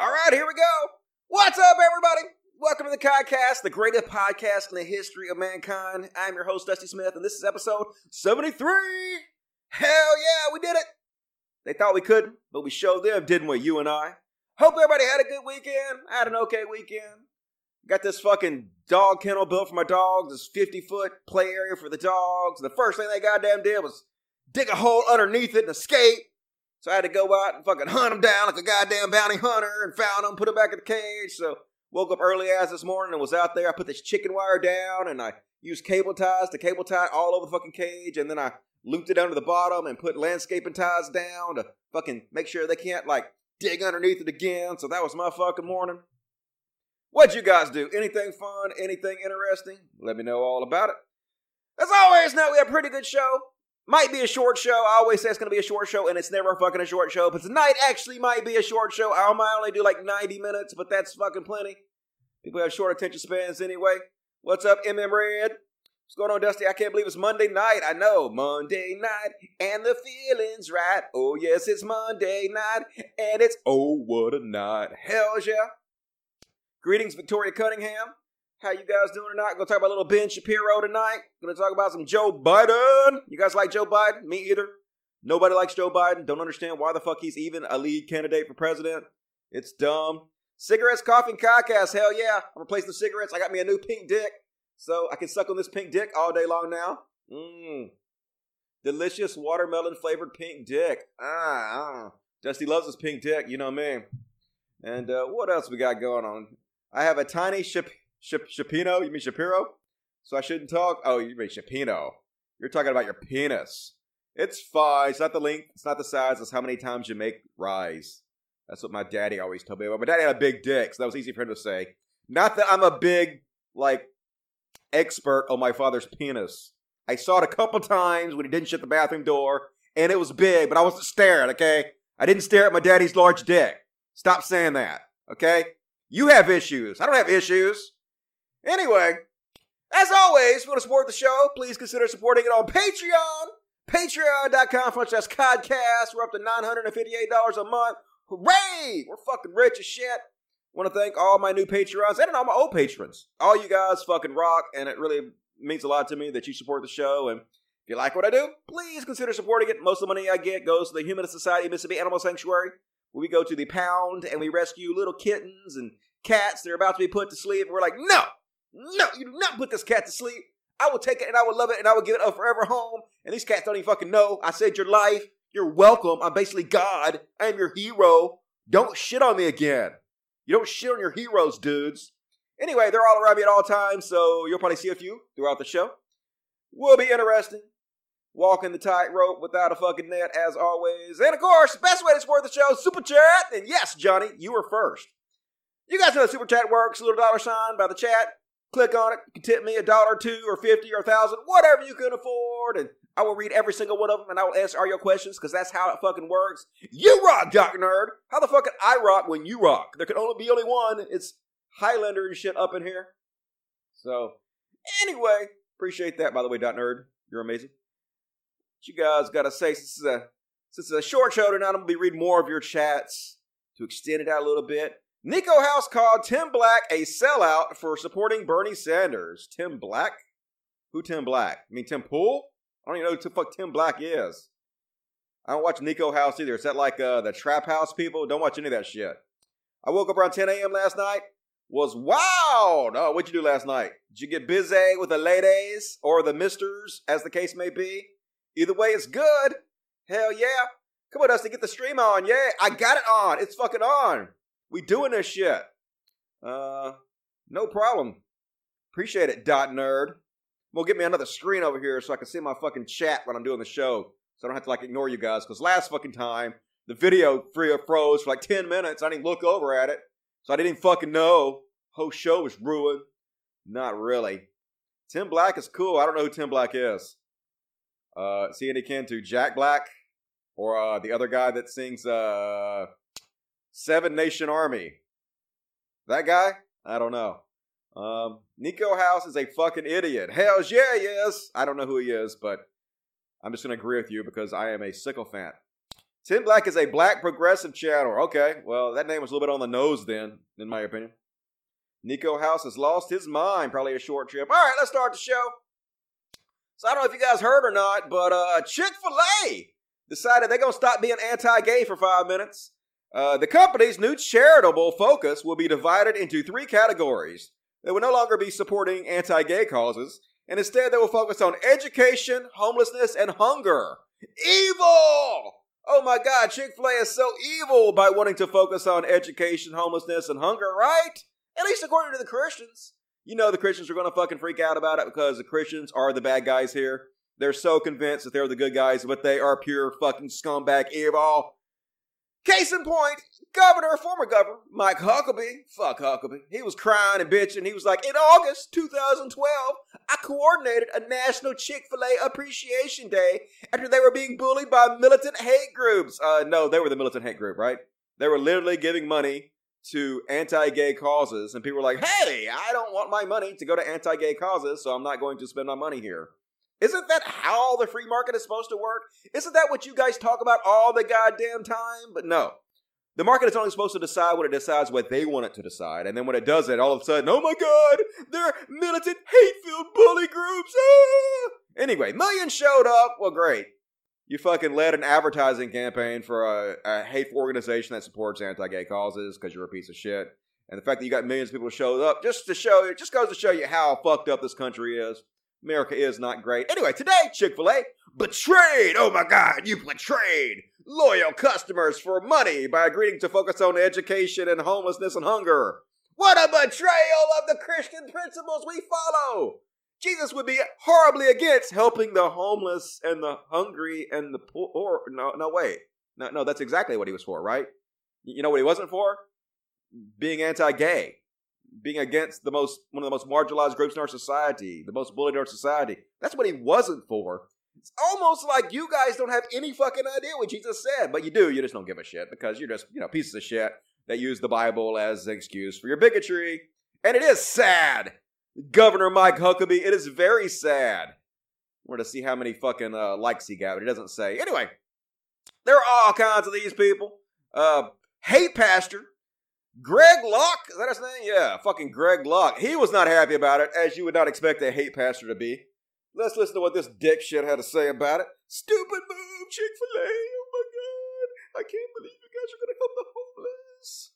All right, here we go. What's up, everybody? Welcome to the Podcast, the greatest podcast in the history of mankind. I'm your host, Dusty Smith, and this is episode 73. Hell yeah, we did it. They thought we couldn't, but we showed them, didn't we, you and I? Hope everybody had a good weekend. I had an okay weekend. Got this fucking dog kennel built for my dogs, this 50 foot play area for the dogs. The first thing they goddamn did was dig a hole underneath it and escape. So I had to go out and fucking hunt them down like a goddamn bounty hunter and found them, put them back in the cage. So woke up early as this morning and was out there. I put this chicken wire down and I used cable ties to cable tie all over the fucking cage. And then I looped it under the bottom and put landscaping ties down to fucking make sure they can't like dig underneath it again. So that was my fucking morning. What'd you guys do? Anything fun? Anything interesting? Let me know all about it. As always, now we have a pretty good show. Might be a short show. I always say it's going to be a short show, and it's never fucking a short show. But tonight actually might be a short show. I might only do like 90 minutes, but that's fucking plenty. People have short attention spans anyway. What's up, MM Red? What's going on, Dusty? I can't believe it's Monday night. I know. Monday night, and the feeling's right. Oh, yes, it's Monday night, and it's oh, what a night. Hell yeah. Greetings, Victoria Cunningham. How you guys doing tonight? Gonna talk about a little Ben Shapiro tonight. Gonna talk about some Joe Biden. You guys like Joe Biden? Me either. Nobody likes Joe Biden. Don't understand why the fuck he's even a lead candidate for president. It's dumb. Cigarettes, coffee, and podcast. Hell yeah. I'm replacing the cigarettes. I got me a new pink dick. So I can suck on this pink dick all day long now. Mmm. Delicious watermelon flavored pink dick. Ah, ah. Dusty loves his pink dick. You know me. And uh, what else we got going on? I have a tiny ship Shap- Shapino? You mean Shapiro? So I shouldn't talk? Oh, you mean Shapino. You're talking about your penis. It's fine. It's not the length. It's not the size. It's how many times you make rise. That's what my daddy always told me about. My daddy had a big dick, so that was easy for him to say. Not that I'm a big, like, expert on my father's penis. I saw it a couple times when he didn't shut the bathroom door, and it was big, but I wasn't staring, okay? I didn't stare at my daddy's large dick. Stop saying that, okay? You have issues. I don't have issues. Anyway, as always, if you want to support the show, please consider supporting it on Patreon. Patreon.com slash Codcast. We're up to $958 a month. Hooray! We're fucking rich as shit. Want to thank all my new Patreons and all my old patrons. All you guys fucking rock, and it really means a lot to me that you support the show. And if you like what I do, please consider supporting it. Most of the money I get goes to the Humanist Society Mississippi Animal Sanctuary, where we go to the pound and we rescue little kittens and cats. They're about to be put to sleep, we're like, no, no, you do not put this cat to sleep. I will take it and I will love it and I will give it a forever home. And these cats don't even fucking know. I saved your life. You're welcome. I'm basically God. I am your hero. Don't shit on me again. You don't shit on your heroes, dudes. Anyway, they're all around me at all times, so you'll probably see a few throughout the show. Will be interesting. Walking the tightrope without a fucking net, as always. And of course, the best way to support the show, Super Chat. And yes, Johnny, you were first. You guys know Super Chat works. Little dollar sign by the chat. Click on it. You can tip me a dollar, two, or fifty, or a thousand, whatever you can afford, and I will read every single one of them, and I will answer all your questions because that's how it fucking works. You rock, Jock Nerd. How the fuck can I rock when you rock? There can only be only one. It's Highlander and shit up in here. So, anyway, appreciate that. By the way, Dot Nerd, you're amazing. What you guys gotta say? Since is a since it's a short show tonight, I'm gonna be reading more of your chats to extend it out a little bit. Niko House called Tim Black a sellout for supporting Bernie Sanders. Tim Black? Who Tim Black? I mean Tim Pool? I don't even know who the fuck Tim Black is. I don't watch Niko House either. Is that like uh, the Trap House people? Don't watch any of that shit. I woke up around 10 a.m. last night. Was wild. Oh, what'd you do last night? Did you get busy with the ladies or the misters, as the case may be? Either way, it's good. Hell yeah. Come on, Dusty, get the stream on. Yeah, I got it on. It's fucking on. We doing this shit. Uh, no problem. Appreciate it, dot nerd. Well, get me another screen over here so I can see my fucking chat when I'm doing the show, so I don't have to like ignore you guys. Because last fucking time the video free froze for like ten minutes. I didn't look over at it, so I didn't fucking know. Whole show was ruined. Not really. Tim Black is cool. I don't know who Tim Black is. Uh, see any kin to Jack Black or uh, the other guy that sings uh, Seven Nation Army. That guy? I don't know. Um, Niko House is a fucking idiot. Hells yeah, yes. I don't know who he is, but I'm just going to agree with you because I am a sycophant. Tim Black is a black progressive channel. Okay, well, that name was a little bit on the nose then, in my opinion. Niko House has lost his mind. Probably a short trip. All right, let's start the show. So I don't know if you guys heard or not, but uh, Chick Fil A decided they're gonna stop being anti-gay for five minutes. Uh, the company's new charitable focus will be divided into three categories. They will no longer be supporting anti-gay causes, and instead they will focus on education, homelessness, and hunger. Evil! Oh my God, Chick Fil A is so evil by wanting to focus on education, homelessness, and hunger, right? At least according to the Christians. You know the Christians are going to fucking freak out about it because the Christians are the bad guys here. They're so convinced that they're the good guys, but they are pure fucking scumbag evil. Case in point, Governor, former Governor, Mike Huckabee, fuck Huckabee, he was crying and bitching. He was like, in August 2012, I coordinated a National Chick fil A Appreciation Day after they were being bullied by militant hate groups. Uh, no, they were the militant hate group, right? They were literally giving money to anti-gay causes, and people were like, "Hey, I don't want my money to go to anti-gay causes, so I'm not going to spend my money here." Isn't that how the free market is supposed to work? Isn't that what you guys talk about all the goddamn time? But no. The market is only supposed to decide when it decides what they want it to decide. And then when it does it, all of a sudden, oh my god, they're militant, hate filled bully groups. Ah! Anyway, millions showed up. Well, great. You fucking led an advertising campaign for a, a hateful organization that supports anti gay causes because you're a piece of shit. And the fact that you got millions of people showed up just to show you, just goes to show you how fucked up this country is. America is not great. Anyway, today, Chick fil A betrayed, oh my God, you betrayed loyal customers for money by agreeing to focus on education and homelessness and hunger. What a betrayal of the Christian principles we follow! Jesus would be horribly against helping the homeless and the hungry and the poor. No, no, wait. No, no, that's exactly what he was for, right? You know what he wasn't for? Being anti gay being against the most one of the most marginalized groups in our society, the most bullied in our society. That's what he wasn't for. It's almost like you guys don't have any fucking idea what Jesus said, but you do. You just don't give a shit because you're just you know pieces of shit that use the Bible as an excuse for your bigotry. And it is sad, Governor Mike Huckabee. It is very sad. We're to see how many fucking uh, likes he got, but he doesn't say. Anyway, there are all kinds of these people. Uh, hate pastor Greg Locke, is that his name? Yeah, fucking Greg Locke. He was not happy about it, as you would not expect a hate pastor to be. Let's listen to what this dick shit had to say about it. Stupid move, Chick fil A. Oh my god. I can't believe you guys are going to help the homeless.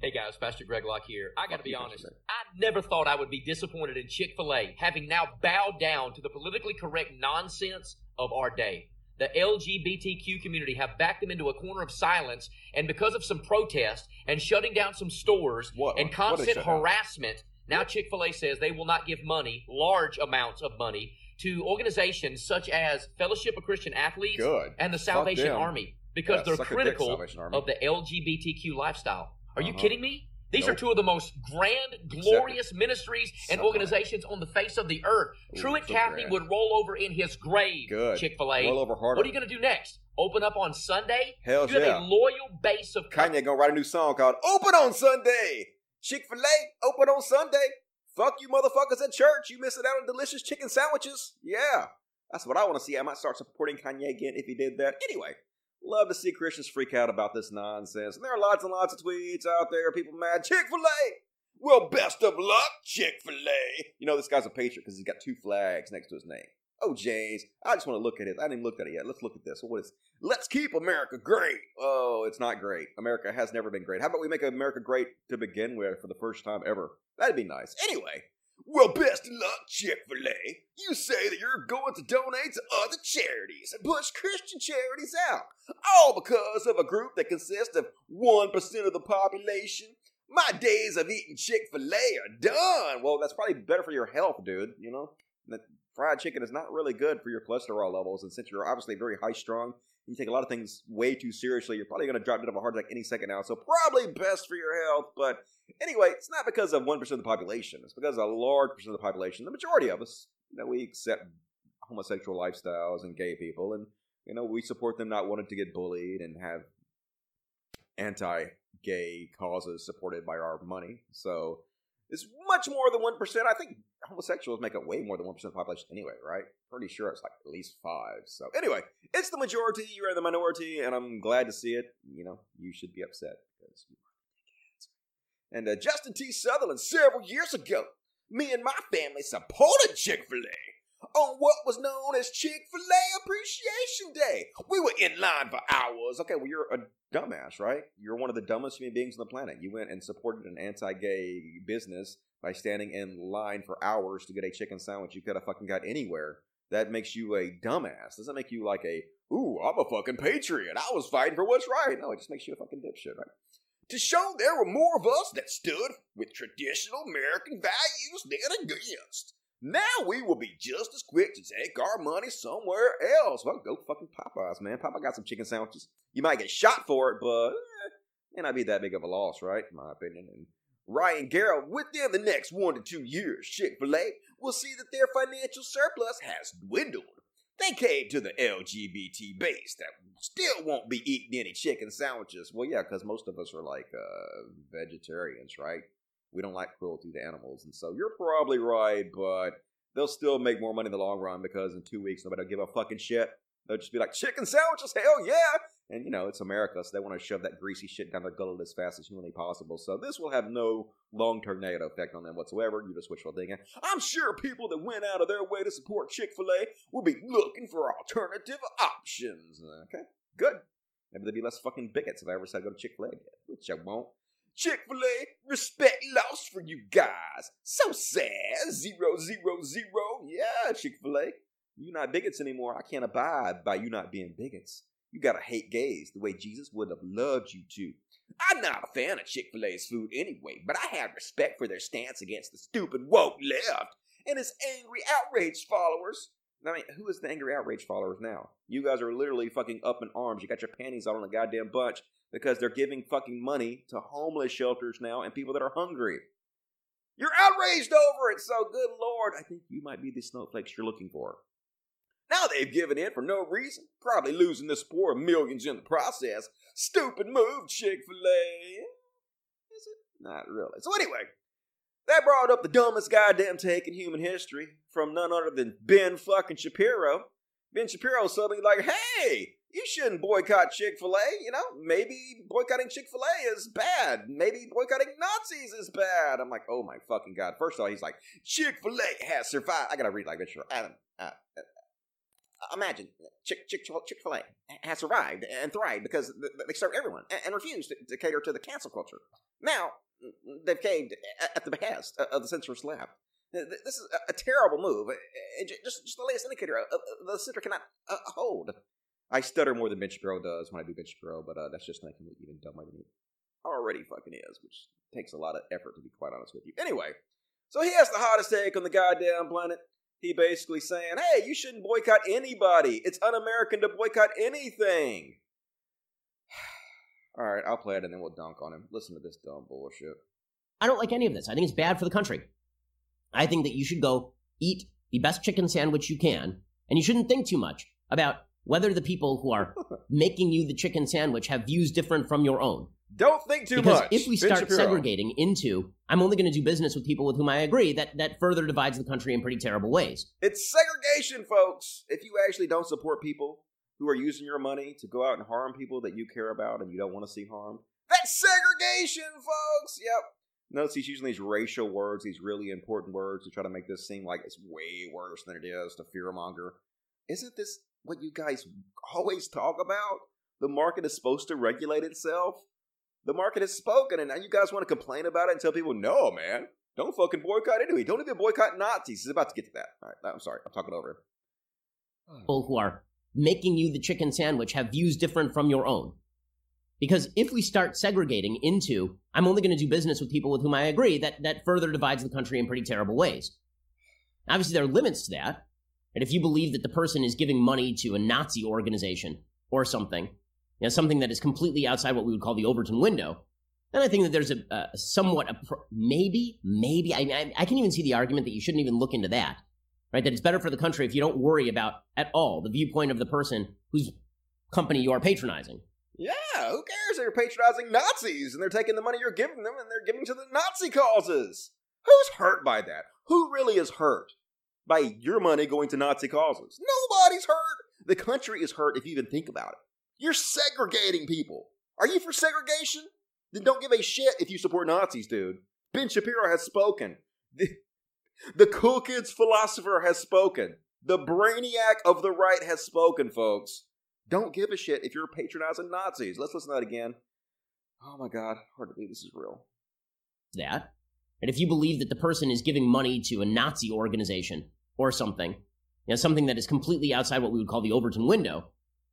Hey guys, Pastor Greg Locke here. I got to be honest, I never thought I would be disappointed in Chick fil A, having now bowed down to the politically correct nonsense of our day the LGBTQ community have backed them into a corner of silence, and because of some protest and shutting down some stores what, and constant harassment, now Chick fil A says they will not give money, large amounts of money, to organizations such as Fellowship of Christian Athletes Good. and the Salvation Army because yeah, they're critical of the LGBTQ lifestyle. Are uh-huh. you kidding me? These nope. are two of the most grand, glorious ministries and organizations on the face of the earth. Ooh, Truett so Cathy would roll over in his grave. Good. Chick Fil A. Roll over harder. What are you going to do next? Open up on Sunday? Hell you yeah. have a loyal base of. Kanye gonna write a new song called "Open on Sunday." Chick Fil A, open on Sunday. Fuck you, motherfuckers at church. You missing out on delicious chicken sandwiches. Yeah, that's what I want to see. I might start supporting Kanye again if he did that. Anyway, Love to see Christians freak out about this nonsense. And there are lots and lots of tweets out there, people mad. Chick fil A! Well, best of luck, Chick fil A! You know, this guy's a patriot because he's got two flags next to his name. Oh, James, I just want to look at it. I haven't even looked at it yet. Let's look at this. What is Let's keep America great. Oh, it's not great. America has never been great. How about we make America great to begin with for the first time ever? That'd be nice. Anyway, well, best of luck, Chick fil A. You say that you're going to donate to other charities and push Christian charities out, all because of a group that consists of 1% of the population. My days of eating Chick fil A are done. Well, that's probably better for your health, dude, you know? That fried chicken is not really good for your cholesterol levels, and since you're obviously very high strung, you take a lot of things way too seriously, you're probably going to drop dead of a heart attack any second now. So, probably best for your health, but Anyway, it's not because of 1% of the population. It's because a large percent of the population, the majority of us, you know, we accept homosexual lifestyles and gay people. And, you know, we support them not wanting to get bullied and have anti gay causes supported by our money. So is much more than 1%. I think homosexuals make up way more than 1% of the population anyway, right? Pretty sure it's like at least 5. So anyway, it's the majority, you're in the minority, and I'm glad to see it. You know, you should be upset because and uh, Justin T. Sutherland several years ago, me and my family supported Chick fil A on what was known as Chick fil A Appreciation Day. We were in line for hours. Okay, well, you're a dumbass, right? You're one of the dumbest human beings on the planet. You went and supported an anti gay business by standing in line for hours to get a chicken sandwich you could have fucking got anywhere. That makes you a dumbass. Doesn't make you like a, ooh, I'm a fucking patriot. I was fighting for what's right. No, it just makes you a fucking dipshit, right? to show there were more of us that stood with traditional American values than against. Now we will be just as quick to take our money somewhere else. Well, go fucking Popeyes, man. Popeye got some chicken sandwiches. You might get shot for it, but eh, may not be that big of a loss, right? In my opinion. And Ryan Garrett, within the next one to two years, Chick fil A will see that their financial surplus has dwindled they came to the LGBT base that still won't be eating any chicken sandwiches. Well, yeah, because most of us are like uh, vegetarians, right? We don't like cruelty to animals. And so you're probably right, but they'll still make more money in the long run because in two weeks, nobody will give a fucking shit. They'll just be like, chicken sandwiches, hell yeah! And you know, it's America, so they want to shove that greasy shit down their gullet as fast as humanly possible. So this will have no long term negative effect on them whatsoever. You just wishful thinking. I'm sure people that went out of their way to support Chick fil A will be looking for alternative options. Okay, good. Maybe there'd be less fucking bigots if I ever said go to Chick fil A again, which I won't. Chick fil A, respect lost for you guys. So sad. Zero, zero, zero. Yeah, Chick fil A. You're not bigots anymore. I can't abide by you not being bigots. You gotta hate gays the way Jesus would have loved you to. I'm not a fan of Chick fil A's food anyway, but I have respect for their stance against the stupid woke left and its angry outraged followers. I mean, who is the angry outrage followers now? You guys are literally fucking up in arms. You got your panties all in a goddamn bunch because they're giving fucking money to homeless shelters now and people that are hungry. You're outraged over it, so good lord, I think you might be the snowflakes you're looking for. Now they've given in for no reason, probably losing the support of millions in the process. Stupid move, Chick fil A. Is it? Not really. So, anyway, that brought up the dumbest goddamn take in human history from none other than Ben fucking Shapiro. Ben Shapiro something like, hey, you shouldn't boycott Chick fil A. You know, maybe boycotting Chick fil A is bad. Maybe boycotting Nazis is bad. I'm like, oh my fucking God. First of all, he's like, Chick fil A has survived. I gotta read like this. Adam, uh, imagine Chick Chick Chick Fil A has survived and thrived because they serve everyone and refused to, cater to the cancel culture. Now they've caved at the behest of the centrist lab. This is a, terrible move. Just, just the latest indicator the center cannot uh, hold. I stutter more than Ben Shapiro does when I do Ben Shapiro, but uh, that's just making me even dumber than he already fucking is, which takes a lot of effort to be quite honest with you. Anyway, so he has the hottest take on the goddamn planet he basically saying, hey, you shouldn't boycott anybody. It's un American to boycott anything. All right, I'll play it and then we'll dunk on him. Listen to this dumb bullshit. I don't like any of this. I think it's bad for the country. I think that you should go eat the best chicken sandwich you can, and you shouldn't think too much about whether the people who are making you the chicken sandwich have views different from your own. Don't think too because much. if we start segregating into, I'm only going to do business with people with whom I agree, that that further divides the country in pretty terrible ways. It's segregation, folks. If you actually don't support people who are using your money to go out and harm people that you care about and you don't want to see harmed, that's segregation, folks. Yep. Notice he's using these racial words, these really important words to try to make this seem like it's way worse than it is to fearmonger. Isn't this what you guys always talk about? The market is supposed to regulate itself. The market has spoken, and now you guys want to complain about it and tell people, no, man, don't fucking boycott anyway. Don't even boycott Nazis. He's about to get to that. All right, I'm sorry. I'm talking over him. People who are making you the chicken sandwich have views different from your own. Because if we start segregating into, I'm only going to do business with people with whom I agree, that, that further divides the country in pretty terrible ways. Obviously, there are limits to that. And if you believe that the person is giving money to a Nazi organization or something, you know, something that is completely outside what we would call the Overton window, then I think that there's a, a somewhat a pro- maybe, maybe I, I, I can even see the argument that you shouldn't even look into that, right? That it's better for the country if you don't worry about at all the viewpoint of the person whose company you are patronizing. Yeah, who cares? They're patronizing Nazis and they're taking the money you're giving them and they're giving to the Nazi causes. Who's hurt by that? Who really is hurt by your money going to Nazi causes? Nobody's hurt. The country is hurt if you even think about it. You're segregating people. Are you for segregation? Then don't give a shit if you support Nazis, dude. Ben Shapiro has spoken. The, the cool kids philosopher has spoken. The brainiac of the right has spoken, folks. Don't give a shit if you're patronizing Nazis. Let's listen to that again. Oh my god, hard to believe this is real. That. And if you believe that the person is giving money to a Nazi organization or something, you know, something that is completely outside what we would call the Overton window,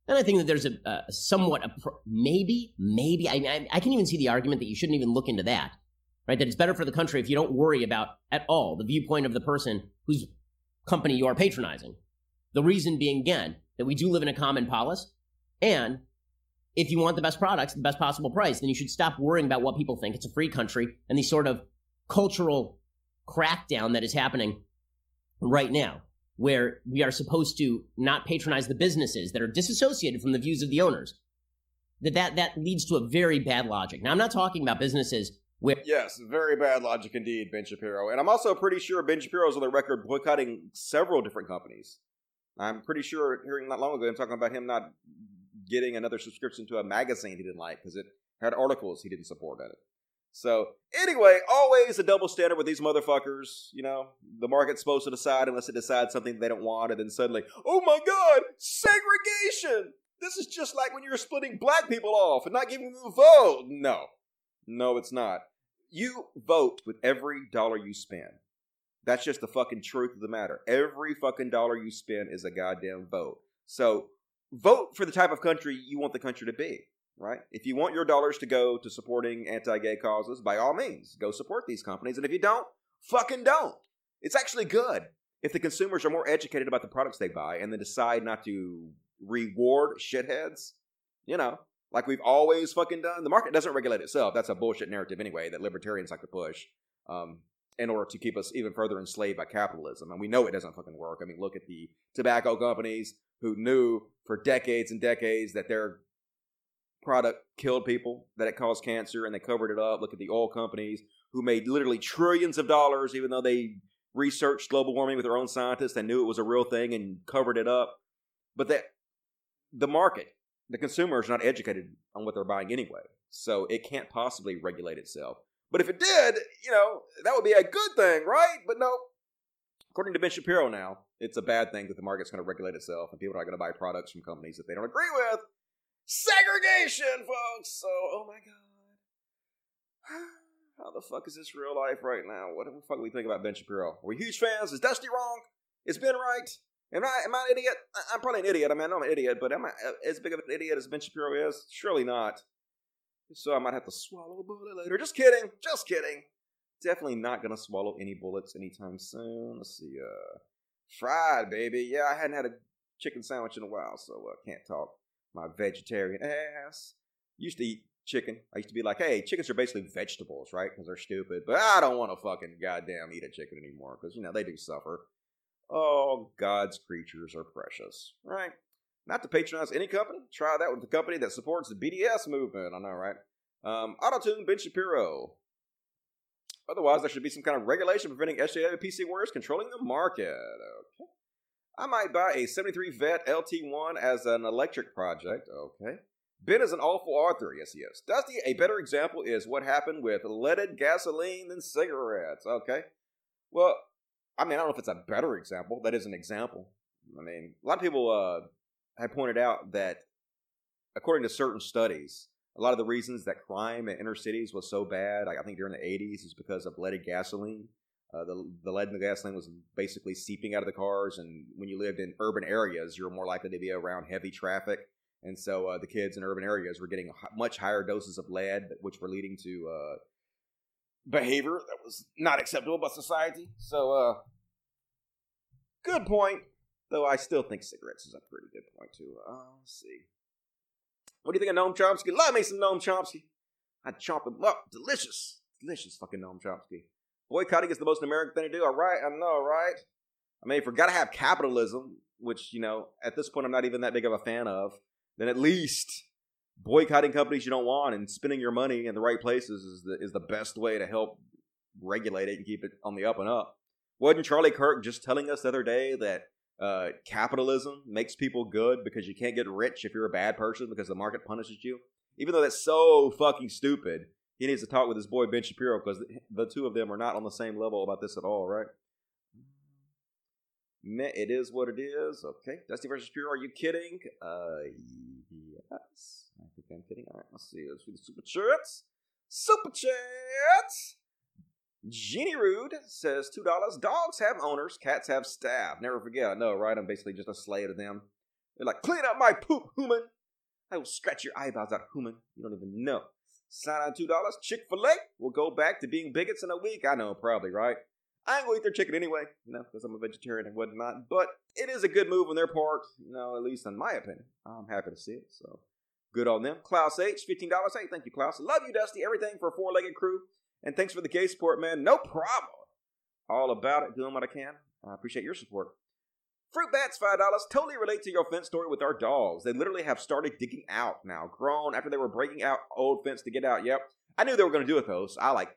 then I think that there's a, a somewhat a maybe, maybe I, I I can even see the argument that you shouldn't even look into that, right? That it's better for the country if you don't worry about at all the viewpoint of the person whose company you are patronizing. The reason being again that we do live in a common polis, and if you want the best products, the best possible price, then you should stop worrying about what people think. It's a free country, and these sort of cultural crackdown that is happening right now, where we are supposed to not patronize the businesses that are disassociated from the views of the owners. That that that leads to a very bad logic. Now, I'm not talking about businesses where Yes, very bad logic indeed, Ben Shapiro. And I'm also pretty sure Ben Shapiro's on the record boycotting several different companies. I'm pretty sure hearing not long ago him talking about him not getting another subscription to a magazine he didn't like because it had articles he didn't support in it. So anyway, always a double standard with these motherfuckers. You know, the market's supposed to decide unless it decides something they don't want, and then suddenly, oh my god, segregation! This is just like when you're splitting black people off and not giving them a vote. No, no, it's not. You vote with every dollar you spend. That's just the fucking truth of the matter. Every fucking dollar you spend is a goddamn vote. So vote for the type of country you want the country to be, right? If you want your dollars to go to supporting anti gay causes, by all means, go support these companies. And if you don't, fucking don't. It's actually good if the consumers are more educated about the products they buy and then decide not to reward shitheads, you know, like we've always fucking done. The market doesn't regulate itself. That's a bullshit narrative anyway that libertarians like to push. Um, in order to keep us even further enslaved by capitalism. And we know it doesn't fucking work. I mean, look at the tobacco companies who knew for decades and decades that their product killed people, that it caused cancer, and they covered it up. Look at the oil companies who made literally trillions of dollars, even though they researched global warming with their own scientists. They knew it was a real thing and covered it up. But that the market, the consumer is not educated on what they're buying anyway. So it can't possibly regulate itself. But if it did, you know, that would be a good thing, right? But no. According to Ben Shapiro now, it's a bad thing that the market's going to regulate itself and people are not going to buy products from companies that they don't agree with. Segregation, folks! So, oh my god. How the fuck is this real life right now? What the fuck do we think about Ben Shapiro? Are we huge fans? Is Dusty wrong? Is Ben right? Am I am I an idiot? I'm probably an idiot. I mean, I know I'm an idiot, but am I as big of an idiot as Ben Shapiro is? Surely not. So I might have to swallow a bullet later. Just kidding. Just kidding. Definitely not gonna swallow any bullets anytime soon. Let's see. Uh, fried baby. Yeah, I hadn't had a chicken sandwich in a while, so I uh, can't talk. My vegetarian ass. Used to eat chicken. I used to be like, hey, chickens are basically vegetables, right? Because they're stupid. But I don't want to fucking goddamn eat a chicken anymore because you know they do suffer. Oh, God's creatures are precious, right? Not to patronize any company. Try that with the company that supports the BDS movement. I know, right? Um, Autotune Ben Shapiro. Otherwise, there should be some kind of regulation preventing SJW PC warriors controlling the market. Okay. I might buy a 73 Vet LT1 as an electric project. Okay. Ben is an awful author. Yes, he is. Dusty, a better example is what happened with leaded gasoline than cigarettes. Okay. Well, I mean, I don't know if it's a better example. That is an example. I mean, a lot of people uh, have pointed out that, according to certain studies, a lot of the reasons that crime in inner cities was so bad, like I think during the 80s, is because of leaded gasoline. Uh, the, the lead in the gasoline was basically seeping out of the cars, and when you lived in urban areas, you were more likely to be around heavy traffic. And so uh, the kids in urban areas were getting much higher doses of lead, which were leading to uh, behavior that was not acceptable by society. So, uh, good point. Though I still think cigarettes is a pretty good point too. Uh, let's see. What do you think of Noam Chomsky? Love me some Noam Chomsky. I'd chomp him up. Delicious. Delicious fucking Noam Chomsky. Boycotting is the most American thing to do. All right, I know, right? I mean, if we're gonna have capitalism, which, you know, at this point I'm not even that big of a fan of, then at least boycotting companies you don't want and spending your money in the right places is the, is the best way to help regulate it and keep it on the up and up. Wasn't Charlie Kirk just telling us the other day that uh, capitalism makes people good because you can't get rich if you're a bad person because the market punishes you? Even though that's so fucking stupid, he needs to talk with his boy Ben Shapiro because the two of them are not on the same level about this at all, right? It is what it is. Okay. Dusty versus Shapiro, are you kidding? Uh, yes. I think I'm kidding. All right, let's see. Let's see the super chats. Super chats! Jeannie Rude says $2. Dogs have owners, cats have staff. Never forget. I know, right? I'm basically just a slave to them. They're like, clean up my poop, human. I will scratch your eyebrows out, human. You don't even know. Sign on $2. Chick fil A will go back to being bigots in a week. I know, probably, right? I ain't gonna eat their chicken anyway, you know, because I'm a vegetarian and whatnot. But it is a good move on their part, you know, at least in my opinion. I'm happy to see it. So good on them. Klaus H, $15. Hey, thank you, Klaus. Love you, Dusty. Everything for a four legged crew. And thanks for the gay support, man. No problem. All about it, doing what I can. I appreciate your support. Fruit bats, $5. Totally relate to your fence story with our dogs. They literally have started digging out now, grown after they were breaking out old fence to get out. Yep. I knew they were going to do it, though. So I like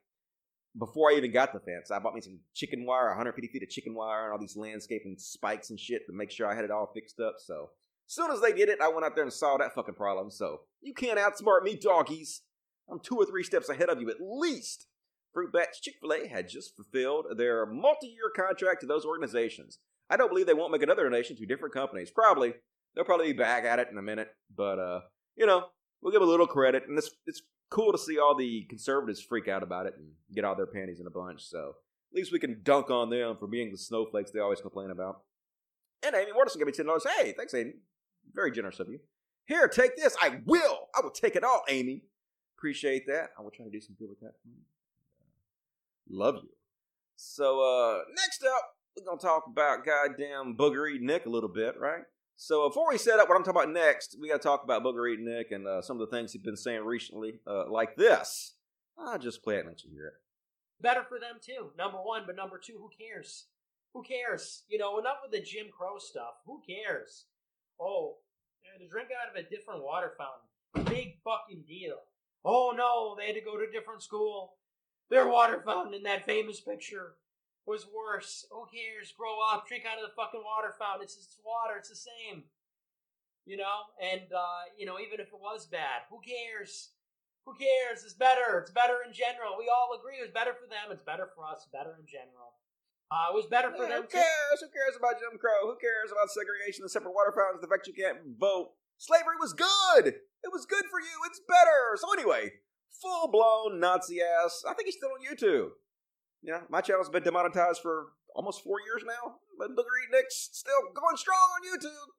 before I even got the fence, I bought me some chicken wire, 150 feet of chicken wire, and all these landscaping spikes and shit to make sure I had it all fixed up. So, as soon as they did it, I went out there and saw that fucking problem. So, you can't outsmart me, doggies. I'm two or three steps ahead of you at least. Fruit Bats Chick fil A had just fulfilled their multi year contract to those organizations. I don't believe they won't make another donation to different companies. Probably. They'll probably be back at it in a minute. But, uh, you know, we'll give a little credit. And it's, it's cool to see all the conservatives freak out about it and get all their panties in a bunch. So at least we can dunk on them for being the snowflakes they always complain about. And Amy Morrison gave me ten dollars. Hey, thanks, Amy. Very generous of you. Here, take this. I will. I will take it all, Amy. Appreciate that. I will try to do some good with that. Love you. So uh next up, we're gonna talk about goddamn booger eating Nick a little bit, right? So before we set up what I'm talking about next, we got to talk about Booger Eating Nick and uh, some of the things he's been saying recently, uh, like this. I'll just play it and let you hear it. Better for them too. Number one, but number two, who cares? Who cares? You know, enough with the Jim Crow stuff. Who cares? Oh, to drink out of a different water fountain, big fucking deal. Oh no, they had to go to a different school. Their water fountain in that famous picture was worse. Who cares? Grow up, drink out of the fucking water fountain. It's water. It's the same. You know, and uh, you know, even if it was bad, who cares? Who cares? It's better. It's better in general. We all agree it was better for them. It's better for us. Better in general. Uh, it was better for yeah, them. Who cares? Who cares about Jim Crow? Who cares about segregation and separate water fountains? The fact you can't vote. Slavery was good. It was good for you. It's better. So anyway, full blown Nazi ass. I think he's still on YouTube. Yeah, my channel's been demonetized for almost four years now, but Eat Nick's still going strong on YouTube.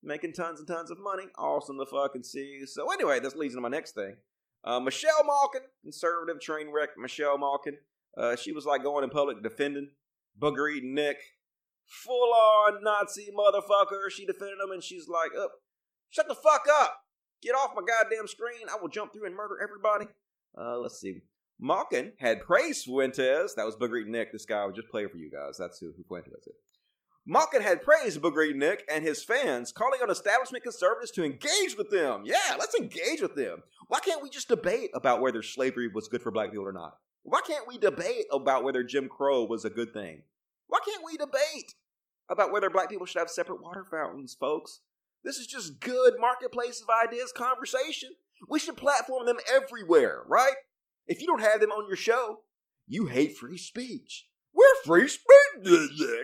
Making tons and tons of money. Awesome to fucking see. So anyway, this leads into my next thing. Uh, Michelle Malkin, conservative train wreck Michelle Malkin. Uh, she was like going in public defending Booger Nick. Full on Nazi motherfucker. She defended him and she's like, oh, shut the fuck up. Get off my goddamn screen. I will jump through and murder everybody. Uh, let's see. Malkin had praised Fuentes. That was Booger Nick. This guy would just play for you guys. That's who, who Fuentes is. Malkin had praised Booger Nick and his fans, calling on establishment conservatives to engage with them. Yeah, let's engage with them. Why can't we just debate about whether slavery was good for black people or not? Why can't we debate about whether Jim Crow was a good thing? Why can't we debate about whether black people should have separate water fountains, folks? This is just good marketplace of ideas conversation. We should platform them everywhere, right? If you don't have them on your show, you hate free speech. We're free speech.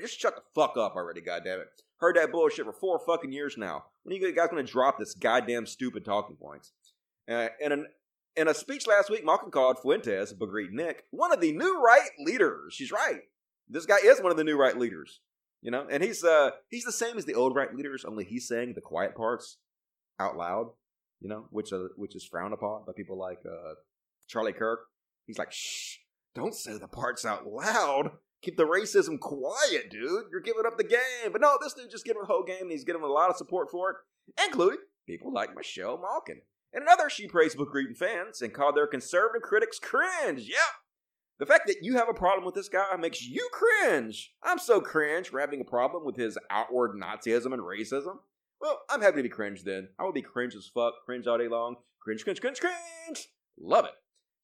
Just shut the fuck up already, goddammit. Heard that bullshit for four fucking years now. When are you guys gonna drop this goddamn stupid talking points? Uh, in, an, in a speech last week, Malkin called Fuentes, Booger Eating Nick, one of the new right leaders. She's right. This guy is one of the new right leaders. You know, and he's uh he's the same as the old right leaders, only he's saying the quiet parts out loud. You know, which uh, which is frowned upon by people like uh, Charlie Kirk. He's like, shh, don't say the parts out loud. Keep the racism quiet, dude. You're giving up the game. But no, this dude just giving the whole game, and he's getting a lot of support for it, including people like Michelle Malkin. And another, she praised Booger Eating fans and called their conservative critics cringe. Yep. The fact that you have a problem with this guy makes you cringe. I'm so cringe for having a problem with his outward Nazism and racism. Well, I'm happy to be cringe then. I will be cringe as fuck, cringe all day long. Cringe, cringe, cringe, cringe. Love it.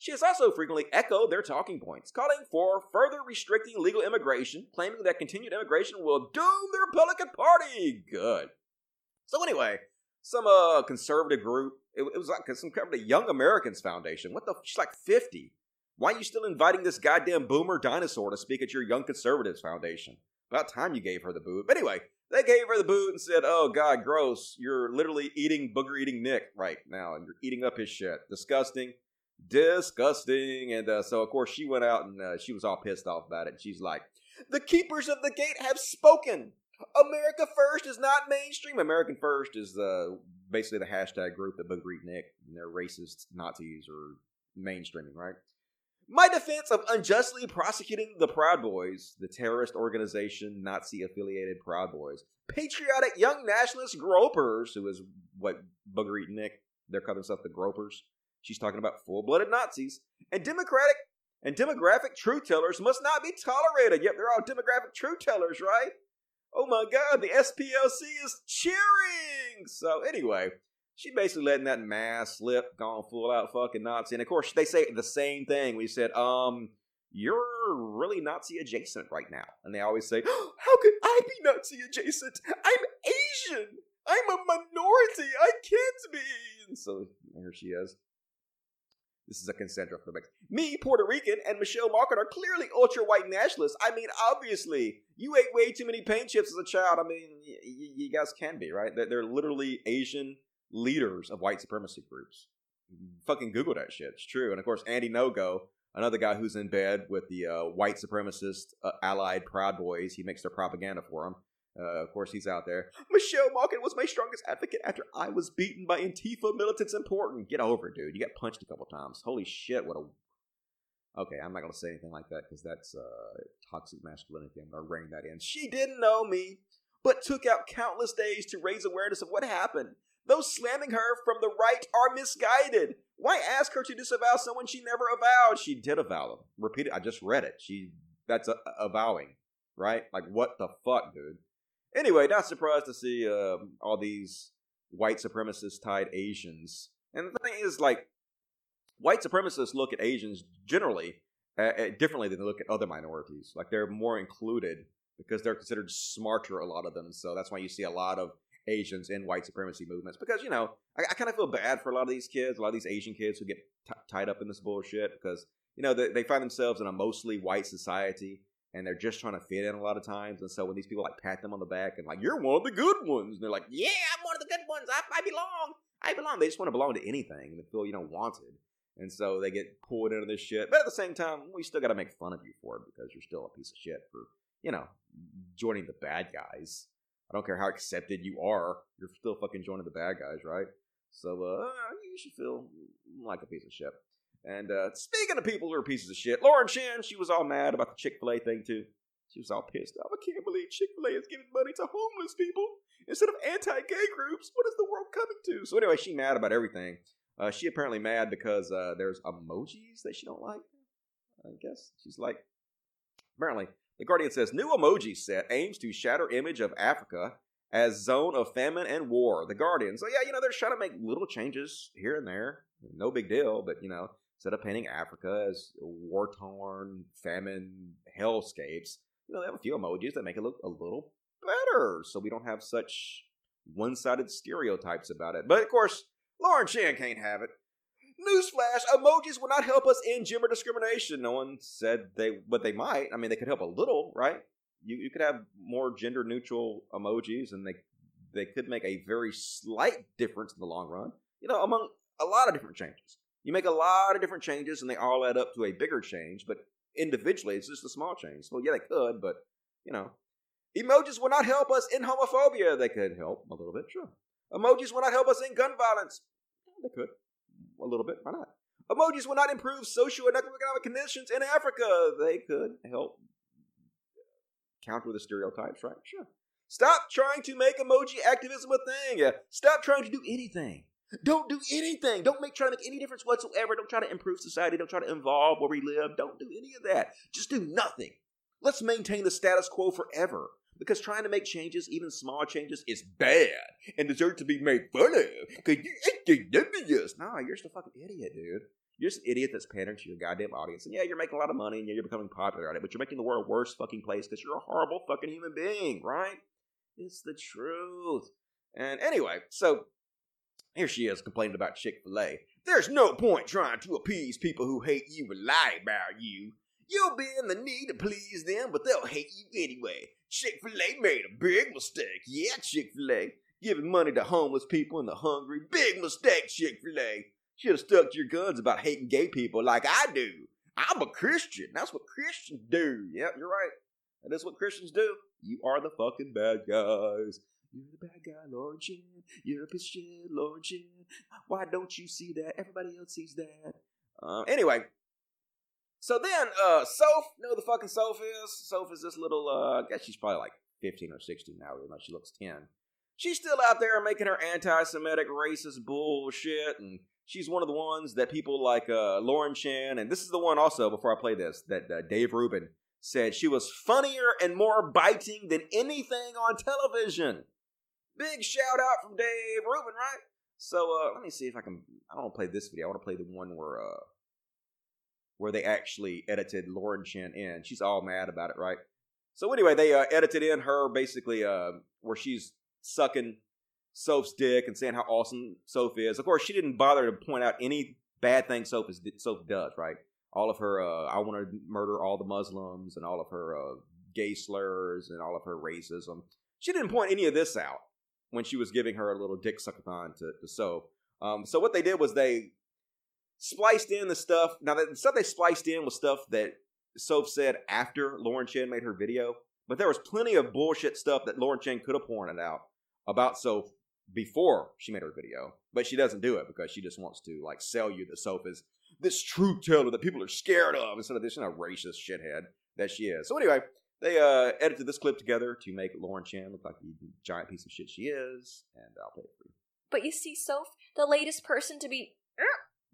She has also frequently echoed their talking points, calling for further restricting legal immigration, claiming that continued immigration will doom the Republican Party. Good. So anyway, some uh conservative group. It, it was like some kind of Young Americans Foundation. What the? She's like fifty. Why are you still inviting this goddamn boomer dinosaur to speak at your Young Conservatives Foundation? About time you gave her the boot. But anyway, they gave her the boot and said, "Oh God, gross! You're literally eating booger eating Nick right now, and you're eating up his shit. Disgusting, disgusting." And uh, so, of course, she went out and uh, she was all pissed off about it. She's like, "The keepers of the gate have spoken. America First is not mainstream. American First is uh, basically the hashtag group that booger Nick and their racist Nazis are mainstreaming, right?" My defense of unjustly prosecuting the Proud Boys, the terrorist organization, Nazi affiliated Proud Boys, patriotic young nationalist groypers, who is what Booger Nick, they're calling themselves the groypers. She's talking about full blooded Nazis. And democratic and demographic truth tellers must not be tolerated. Yep, they're all demographic truth tellers, right? Oh my god, the SPLC is cheering! So, anyway, she's basically letting that mask slip, gone full out fucking Nazi. And of course, they say the same thing. We said, um, you're really Nazi adjacent right now. And they always say, oh, how could I be Nazi adjacent? I'm Asian. I'm a minority. I can't be. And so there she is. This is a Cassandra Fairbanks. Me, Puerto Rican, and Michelle Malkin are clearly ultra white nationalists. I mean, obviously, you ate way too many paint chips as a child. I mean, y- y- you guys can be, right? They're, they're literally Asian leaders of white supremacy groups. Fucking Google that shit. It's true. And of course, Andy Ngo, another guy who's in bed with the uh, white supremacist uh, allied Proud Boys. He makes their propaganda for them. Uh, of course, he's out there. Michelle Malkin was my strongest advocate after I was beaten by Antifa militants in Portland. Get over it, dude. You got punched a couple times. Holy shit, what a. Okay, I'm not going to say anything like that because that's uh, toxic masculinity. I'm going to rein that in. She didn't know me, but took out countless days to raise awareness of what happened. Those slamming her from the right are misguided. Why ask her to disavow someone she never avowed? She did avow them. Repeat it. I just read it. She that's a, a avowing, right? Like what the fuck, dude? Anyway, not surprised to see um, all these white supremacist tied Asians. And the thing is, like, white supremacists look at Asians generally uh, differently than they look at other minorities. Like they're more included because they're considered smarter. A lot of them, so that's why you see a lot of Asians in white supremacy movements because you know I, I kind of feel bad for a lot of these kids, a lot of these Asian kids who get t- tied up in this bullshit because you know they, they find themselves in a mostly white society and they're just trying to fit in a lot of times. And so when these people like pat them on the back and like you're one of the good ones, and they're like, yeah, I'm one of the good ones. I, I belong. I belong. They just want to belong to anything and feel you know wanted. And so they get pulled into this shit. But at the same time, we still got to make fun of you for it because you're still a piece of shit for you know joining the bad guys. I don't care how accepted you are, you're still fucking joining the bad guys, right? So, uh, you should feel like a piece of shit. And, uh, speaking of people who are pieces of shit, Lauren Chen, she was all mad about the Chick fil A thing, too. She was all pissed off. I can't believe Chick fil A is giving money to homeless people instead of anti gay groups. What is the world coming to? So, anyway, she mad about everything. Uh, she apparently mad because, uh, there's emojis that she don't like. I guess. She's like, apparently, the Guardian says new emoji set aims to shatter image of Africa as zone of famine and war. The Guardian. So yeah, you know they're trying to make little changes here and there. No big deal, but you know instead of painting Africa as war torn, famine hellscapes, you know they have a few emojis that make it look a little better, so we don't have such one sided stereotypes about it. But of course, Lauren Chen can't have it. Newsflash: Emojis will not help us end gender discrimination. No one said they, but they might. I mean, they could help a little, right? You you could have more gender neutral emojis, and they they could make a very slight difference in the long run. You know, among a lot of different changes. You make a lot of different changes, and they all add up to a bigger change. But individually, it's just a small change. So yeah, they could, but you know, emojis will not help us in homophobia. They could help a little bit, sure. Emojis will not help us in gun violence. They could a little bit. Why not? Emojis will not improve social and economic conditions in Africa. They could help counter the stereotypes, right? Sure. Stop trying to make emoji activism a thing. Stop trying to do anything. Don't do anything. Don't make try to make any difference whatsoever. Don't try to improve society. Don't try to involve where we live. Don't do any of that. Just do nothing. Let's maintain the status quo forever. Because trying to make changes, even small changes, is bad and deserves to be made fun of. Because you insignificant. No, you're just a fucking idiot, dude. You're just an idiot that's pandering to your goddamn audience. And yeah, you're making a lot of money and yeah, you're becoming popular at it, but you're making the world a worse fucking place because you're a horrible fucking human being, right? It's the truth. And anyway, so here she is complaining about Chick fil A. There's no point trying to appease people who hate you and lie about you. You'll be in the need to please them, but they'll hate you anyway. Chick fil A made a big mistake. Yeah, Chick fil A. Giving money to homeless people and the hungry. Big mistake, Chick fil A. Should have stuck to your guns about hating gay people like I do. I'm a Christian. That's what Christians do. Yep, you're right. And That is what Christians do. You are the fucking bad guys. You're the bad guy, Lauren Chen. You're a piece of shit, Lauren Chen. Why don't you see that? Everybody else sees that. Uh, anyway, so then, uh, Soph, you know who the fucking Soph is? Soph is this little, uh, I guess she's probably like 15 or 16 now, even though she looks 10. She's still out there making her anti Semitic racist bullshit, and she's one of the ones that people like uh, Lauren Chen, and this is the one also, before I play this, that uh, Dave Rubin said she was funnier and more biting than anything on television. Big shout out from Dave Rubin, right? So uh, let me see if I can. I don't want to play this video. I want to play the one where uh, where they actually edited Lauren Chen in. She's all mad about it, right? So anyway, they uh, edited in her basically uh, where she's sucking Soph's dick and saying how awesome Soph is. Of course, she didn't bother to point out any bad thing Soph, is, Soph does, right? All of her, uh, I want to murder all the Muslims and all of her uh, gay slurs and all of her racism. She didn't point any of this out when she was giving her a little dick suckathon to, to. Um, so what they did was they spliced in the stuff. Now, the stuff they spliced in was stuff that Soph said after Lauren Chen made her video, but there was plenty of bullshit stuff that Lauren Chen could have pointed out about Soph before she made her video, but she doesn't do it because she just wants to like sell you that Soph is this truth teller that people are scared of instead of this you know, racist shithead that she is. So anyway, they uh, edited this clip together to make Lauren Chen look like the giant piece of shit she is, and I'll play it for you. But you see, Soph, the latest person to be er,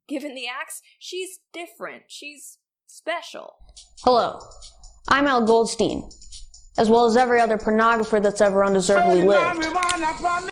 given the axe, she's different. She's special. Hello, I'm Al Goldstein, as well as every other pornographer that's ever undeservedly lived.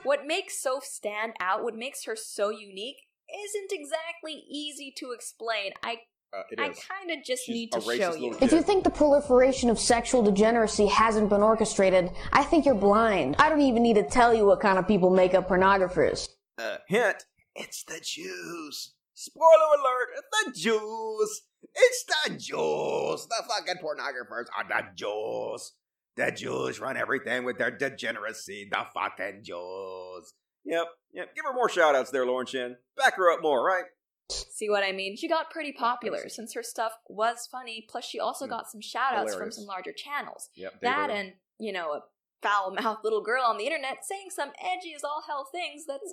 What makes Soph stand out, what makes her so unique, isn't exactly easy to explain. I Uh, it I kind of just She's need to show you. If you think the proliferation of sexual degeneracy hasn't been orchestrated, I think you're blind. I don't even need to tell you what kind of people make up pornographers. Uh, hint: it's the Jews. Spoiler alert: the Jews. It's the Jews. The fucking pornographers are the Jews. The Jews run everything with their degeneracy. The fucking Jews. Yep, yep. Give her more shout outs there, Lauren Chen. Back her up more, right? See what I mean? She got pretty popular since her stuff was funny. Plus, she also Mm. got some shout outs from some larger channels. Yep. That and, you know, a foul mouthed little girl on the internet saying some edgy as all hell things that's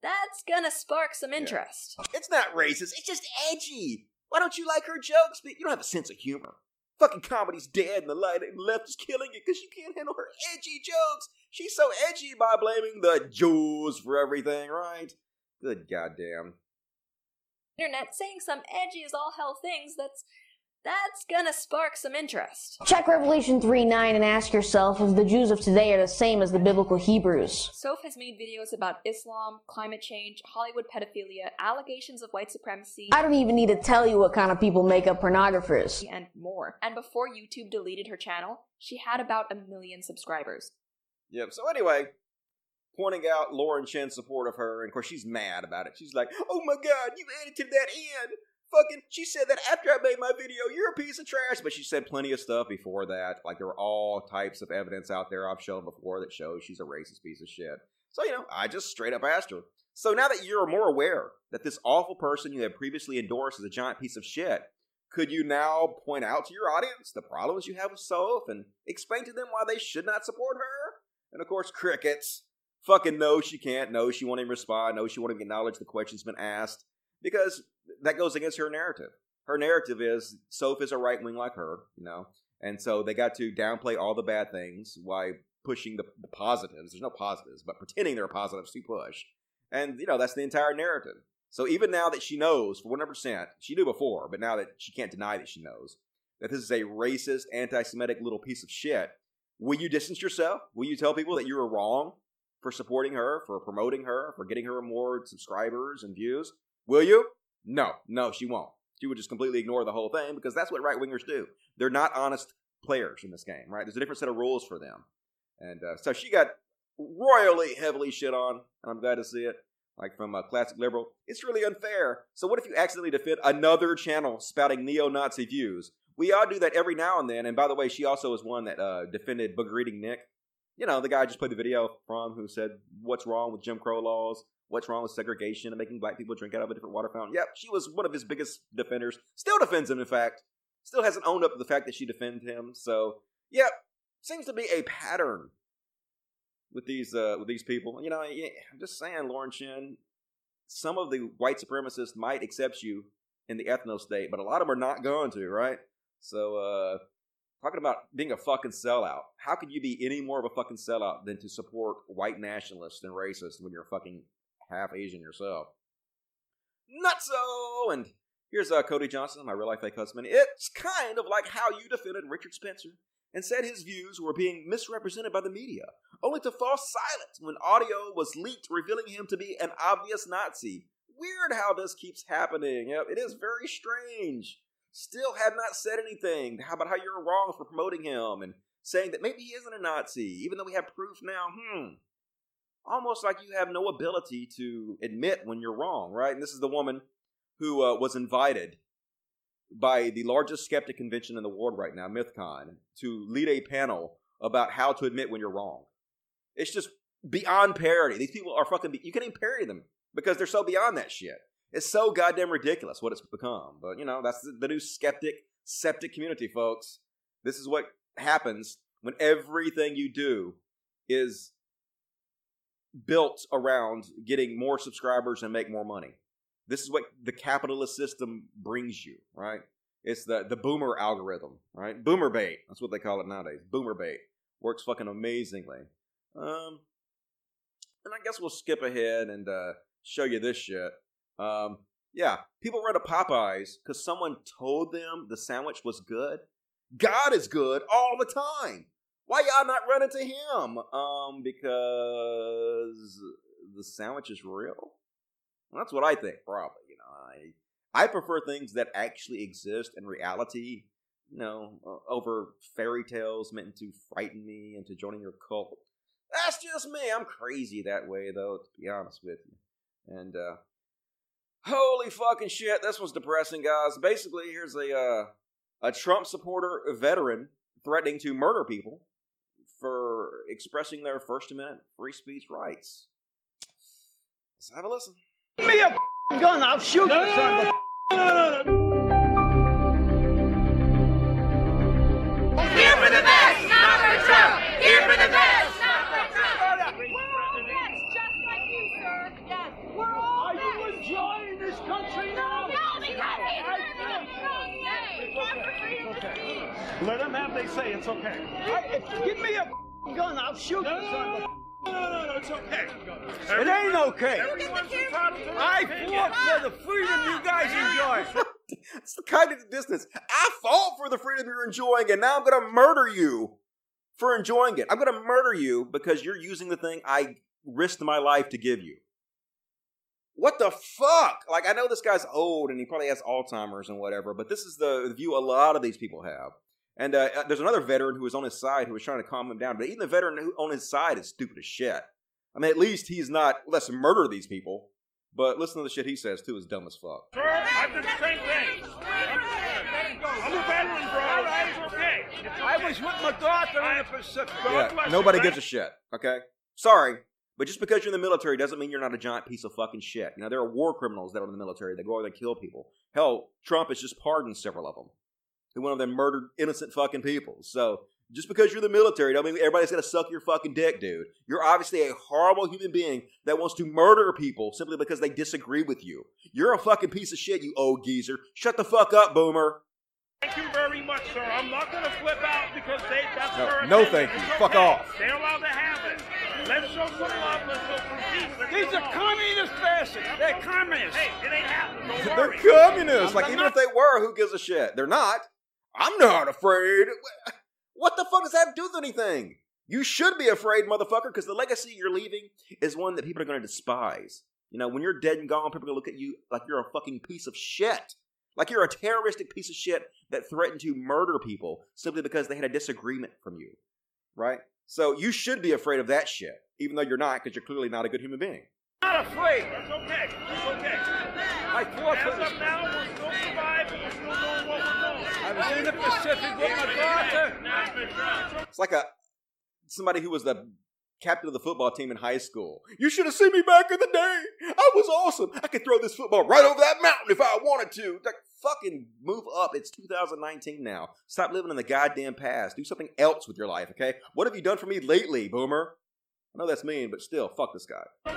that's gonna spark some interest. It's not racist. It's just edgy. Why don't you like her jokes? But you don't have a sense of humor. Fucking comedy's dead and the light and left is killing it because you can't handle her edgy jokes. She's so edgy by blaming the Jews for everything, right? Good goddamn. Internet saying some edgy as all hell things that's that's gonna spark some interest. Check Revelation 3 9 and ask yourself if the Jews of today are the same as the biblical Hebrews. Soph has made videos about Islam, climate change, Hollywood pedophilia, allegations of white supremacy, I don't even need to tell you what kind of people make up pornographers. and more. And before YouTube deleted her channel, she had about a million subscribers. Yep. So anyway, pointing out Lauren Chen's support of her, and of course she's mad about it. She's like, "Oh my god, you edited that in." Fucking, she said that after I made my video, you're a piece of trash. But she said plenty of stuff before that. Like there were all types of evidence out there I've shown before that shows she's a racist piece of shit. So you know, I just straight up asked her. So now that you're more aware that this awful person you had previously endorsed is a giant piece of shit, could you now point out to your audience the problems you have with Soph and explain to them why they should not support her? And of course, crickets. Fucking no, she can't. No, she won't even respond. No, she won't even acknowledge the question's been asked because that goes against her narrative. Her narrative is Soph is a right wing like her, you know, and so they got to downplay all the bad things while pushing the, the positives. There's no positives, but pretending there are positives to push, and you know that's the entire narrative. So even now that she knows for one hundred percent, she knew before, but now that she can't deny that she knows that this is a racist, anti-Semitic little piece of shit, will you distance yourself? Will you tell people that you were wrong for supporting her, for promoting her, for getting her more subscribers and views? Will you? No, no, she won't. She would just completely ignore the whole thing because that's what right wingers do. They're not honest players in this game, right? There's a different set of rules for them. And uh, so she got royally heavily shit on, and I'm glad to see it. Like from a classic liberal, it's really unfair. So what if you accidentally defend another channel spouting neo-Nazi views? We all do that every now and then. And by the way, she also was one that uh, defended booger eating Nick. You know, the guy just played the video from who said, "What's wrong with Jim Crow laws? What's wrong with segregation and making black people drink out of a different water fountain?" Yep, she was one of his biggest defenders. Still defends him, in fact. Still hasn't owned up to the fact that she defended him. So, yep, seems to be a pattern with these uh, with these people. You know, I'm just saying, Lauren Chen. Some of the white supremacists might accept you in the ethno state, but a lot of them are not going to, right? So, uh, talking about being a fucking sellout, how could you be any more of a fucking sellout than to support white nationalists and racists when you're fucking half Asian yourself? Not so. And here's uh, Cody Johnson, my real life fake husband. It's kind of like how you defended Richard Spencer and said his views were being misrepresented by the media, only to fall silent when audio was leaked revealing him to be an obvious Nazi. Weird how this keeps happening. It is very strange. Still have not said anything. About how you're wrong for promoting him and saying that maybe he isn't a Nazi, even though we have proof now? Hmm. Almost like you have no ability to admit when you're wrong, right? And this is the woman who uh, was invited by the largest skeptic convention in the world right now, MythCon, to lead a panel about how to admit when you're wrong. It's just beyond parody. These people are fucking. You can't even parody them because they're so beyond that shit. It's so goddamn ridiculous what it's become. But you know, that's the, new skeptic, septic community, folks. This is what happens when everything you do is built around getting more subscribers and make more money. This is what the capitalist system brings you, right? It's the the boomer algorithm, right? Boomer bait. That's what they call it nowadays. Boomer bait works fucking amazingly. Um, and I guess we'll skip ahead and uh, show you this shit. Um, yeah, people run to Popeyes because someone told them the sandwich was good. God is good all the time. Why y'all not running to him? Um, because the sandwich is real. Well, that's what I think, probably. You know, I I prefer things that actually exist in reality. You know, uh, over fairy tales meant to frighten me into joining your cult. That's just me. I'm crazy that way, though. To be honest with you, and uh, holy fucking shit, this was depressing, guys. Basically, here's a uh, a Trump supporter, a veteran, threatening to murder people for expressing their First Amendment free speech rights. Let's have a listen. Give me a gun, I'll shoot you, son of a Here they say it's okay. I, if, give me a gun, I'll shoot you, son of a No, no, no, it's okay. It ain't okay. Everyone's entitled to I fought for the freedom you guys enjoy. It's the kind of distance. I fought for the freedom you're enjoying, and now I'm going to murder you for enjoying it. I'm going to murder you because you're using the thing I risked my life to give you. What the fuck? Like, I know this guy's old and he probably has Alzheimer's and whatever, but this is the view a lot of these people have. And uh, there's another veteran who was on his side who was trying to calm him down, but even the veteran who on his side is stupid as shit. I mean, at least he's not, let's murder these people. But listen to the shit he says, too, is dumb as fuck. Sir, I did the same thing. I'm a veteran, bro. It's okay. It's okay. I was with my daughter in the Pacific. Yeah, bless nobody man. gives a shit. Okay, sorry, but just because you're in the military doesn't mean you're not a giant piece of fucking shit. You know, there are war criminals that are in the military that go over and kill people. Hell, Trump has just pardoned several of them. Who one of them murdered innocent fucking people. So just because you're the military, don't mean everybody's gonna suck your fucking dick, dude. You're obviously a horrible human being that wants to murder people simply because they disagree with you. You're a fucking piece of shit, you old geezer. Shut the fuck up, boomer. Thank you very much, sir. I'm not going to flip out because they, that's No, their no thank you. It's Fuck off. They're allowed to have it. Let's show some love. Let's show some peace. Let's These are some- communist fascists. They're communists. Hey, it ain't happening. Don't They're communists. Like I'm even not- if they were, who gives a shit? They're not. I'm not afraid. What the fuck does that have to do with anything? You should be afraid, motherfucker, because the legacy you're leaving is one that people are going to despise. You know, when you're dead and gone, people are gonna look at you like you're a fucking piece of shit. Like you're a terroristic piece of shit that threatened to murder people simply because they had a disagreement from you. Right? So you should be afraid of that shit, even though you're not, because you're clearly not a good human being. Not afraid. That's okay. It's okay. I fought for As this. of now, we're still surviving. We're still doing what we're doing. I was in the Pacific with my daughter. It's like a somebody who was the captain of the football team in high school. You should have seen me back in the day. I was awesome. I could throw this football right over that mountain if I wanted to. Like fucking move up. It's 2019 now. Stop living in the goddamn past. Do something else with your life, okay? What have you done for me lately, boomer? I know that's mean, but still, fuck this guy. And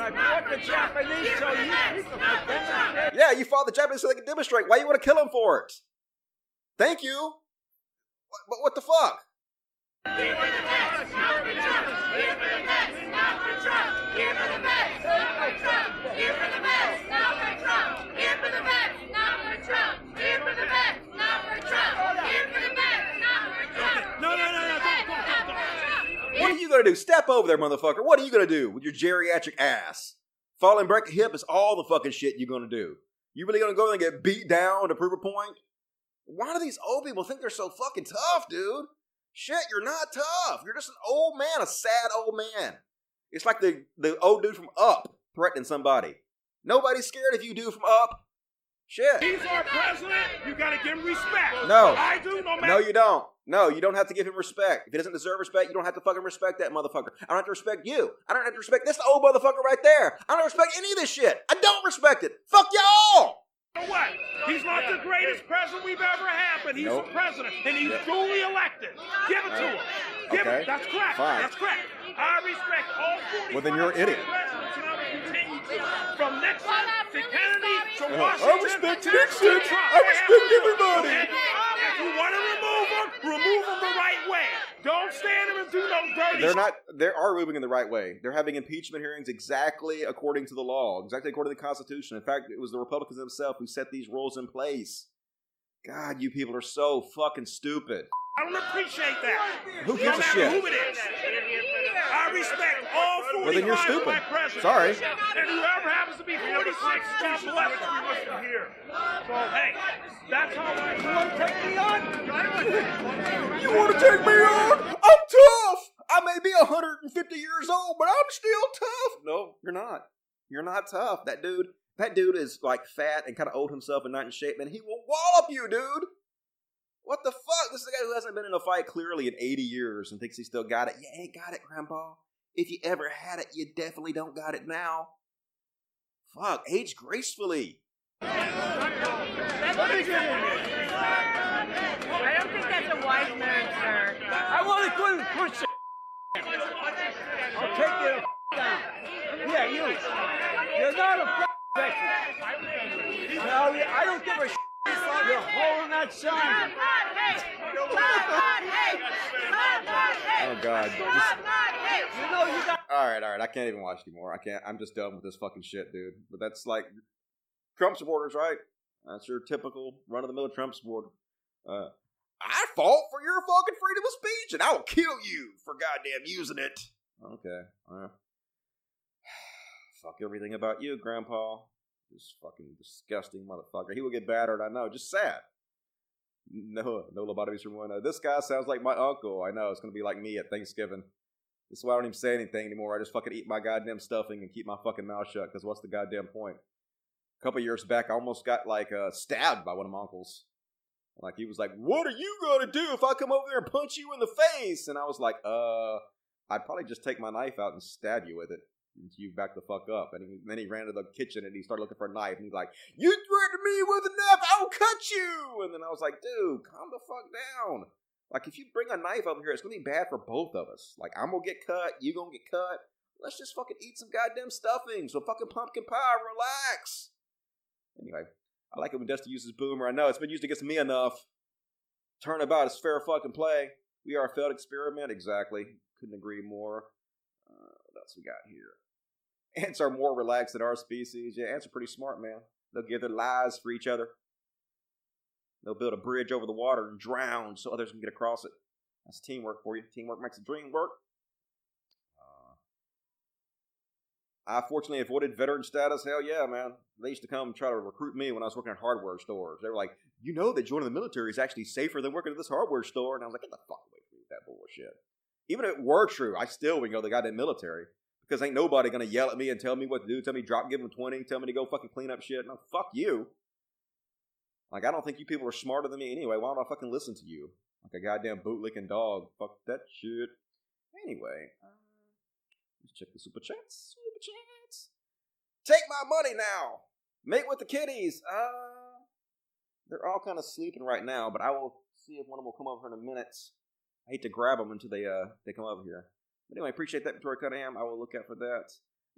I fought the Japanese so you people could demonstrate. Yeah, you fought the Japanese so they could demonstrate. Why you want to kill them for it? Thank you. But what the fuck? Here for the vets, not for Trump. Here for the vets, not for Trump. Here for the vets, not for Trump. Here for the vets, not for Trump. Here for the vets, not for Trump. Here for the vets, not for Trump. No, no, no, no. What are you gonna do? Step over there, motherfucker. What are you gonna do with your geriatric ass? Fall and break a hip is all the fucking shit you're gonna do. You really gonna go and get beat down to prove a point? Why do these old people think they're so fucking tough, dude? Shit, you're not tough. You're just an old man, a sad old man. It's like the, the old dude from Up threatening somebody. Nobody's scared if you do from Up. Shit. He's our president. You got to give him respect. No. I do, no matter. No, you don't. No, you don't have to give him respect. If he doesn't deserve respect, you don't have to fucking respect that motherfucker. I don't have to respect you. I don't have to respect this old motherfucker right there. I don't respect any of this shit. I don't respect it. Fuck y'all! You know what? He's not the greatest president we've ever had, but he's Nope. the president, and he's duly elected. Give it to him. Give Okay. it. That's correct. Fine. That's correct. I respect all 45 Well, then you're an idiot. presidents, and I will continue to. From Nixon to Kennedy to Uh, I respect Nixon. I respect everybody. If you want to remove him, remove him the right way. Don't stand him and do no dirty They're not. They are moving in the right way. They're having impeachment hearings exactly according to the law, exactly according to the Constitution. In fact, it was the Republicans themselves who set these rules in place. God, you people are so fucking stupid. I don't appreciate that. Who no gives a matter shit? who it is. I respect all 45 Well, then you're stupid. black presidents. Sorry. And whoever happens to be 46, God bless them. here. So, hey, that's how I You want to take me on? You want to take me on? I'm tough. I may be 150 years old, but I'm still tough. No, you're not. You're not tough. That dude, that dude is like fat and kind of old himself and not in shape, and He will wallop you, dude. What the fuck? This is a guy who hasn't been in a fight clearly in 80 years and thinks he still got it. You ain't got it, Grandpa. If you ever had it, you definitely don't got it now. Fuck, age gracefully. Let me get in here. I don't think that's a wise move, sir. I want to go and push it. I'll take you the down. Yeah, you. You're not a veteran. No, I don't give a You're holding that sign. Oh God. Just- You know you got. all right, all right. I can't even watch anymore. I can't. I'm just done with this fucking shit, dude. But that's like Trump supporters, right? That's your typical run of the mill Trump supporter. Uh, I fought for your fucking freedom of speech, and I will kill you for goddamn using it. Okay. Well, fuck everything about you, Grandpa. This fucking disgusting motherfucker. He will get battered. I know. Just sad. No, no lobotomies from one. This guy sounds like my uncle. I know. It's gonna be like me at Thanksgiving. This is why I don't even say anything anymore. I just fucking eat my goddamn stuffing and keep my fucking mouth shut. Because what's the goddamn point? A couple years back, I almost got like uh, stabbed by one of my uncles. Like he was like, "What are you gonna do if I come over there and punch you in the face?" And I was like, "Uh, I'd probably just take my knife out and stab you with it." You back the fuck up, and he, then he ran to the kitchen and he started looking for a knife. And he's like, "You threatened me with a knife, I'll cut you!" And then I was like, "Dude, calm the fuck down." Like, if you bring a knife over here, it's gonna be bad for both of us. Like, I'm gonna get cut, you gonna get cut. Let's just fucking eat some goddamn stuffing, some fucking pumpkin pie. Relax. Anyway, I like it when Dusty uses boomer. I know it's been used against me enough. Turnabout is fair fucking play. We are a failed experiment. Exactly. Couldn't agree more. Uh, what else we got here? Ants are more relaxed than our species. Yeah, ants are pretty smart, man. They'll give their lives for each other. They'll build a bridge over the water and drown so others can get across it. That's teamwork for you. Teamwork makes the dream work. Uh, I fortunately avoided veteran status. Hell yeah, man. They used to come try to recruit me when I was working at hardware stores. They were like, you know that joining the military is actually safer than working at this hardware store. And I was like, get the fuck away from that bullshit. Even if it were true, I still would go to the goddamn military. Because ain't nobody gonna yell at me and tell me what to do, tell me drop, give them 20, tell me to go fucking clean up shit. No, fuck you. Like, I don't think you people are smarter than me anyway. Why would I fucking listen to you? Like a goddamn bootlicking dog. Fuck that shit. Anyway, uh, let's check the super chats. Super chats. Take my money now. Mate with the kitties. Uh, they're all kind of sleeping right now, but I will see if one of them will come over in a minute. I hate to grab them until they uh they come over here. But anyway, appreciate that, Victoria Cunningham. I will look out for that.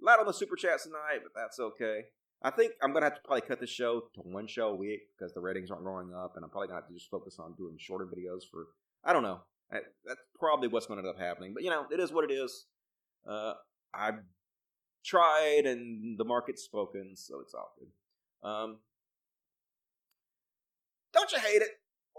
A lot on the super chats tonight, but that's okay. I think I'm gonna have to probably cut the show to one show a week because the ratings aren't going up, and I'm probably gonna have to just focus on doing shorter videos for. I don't know. I, that's probably what's to end up happening. But you know, it is what it is. Uh, I've tried, and the market's spoken, so it's all good. Um, don't you hate it?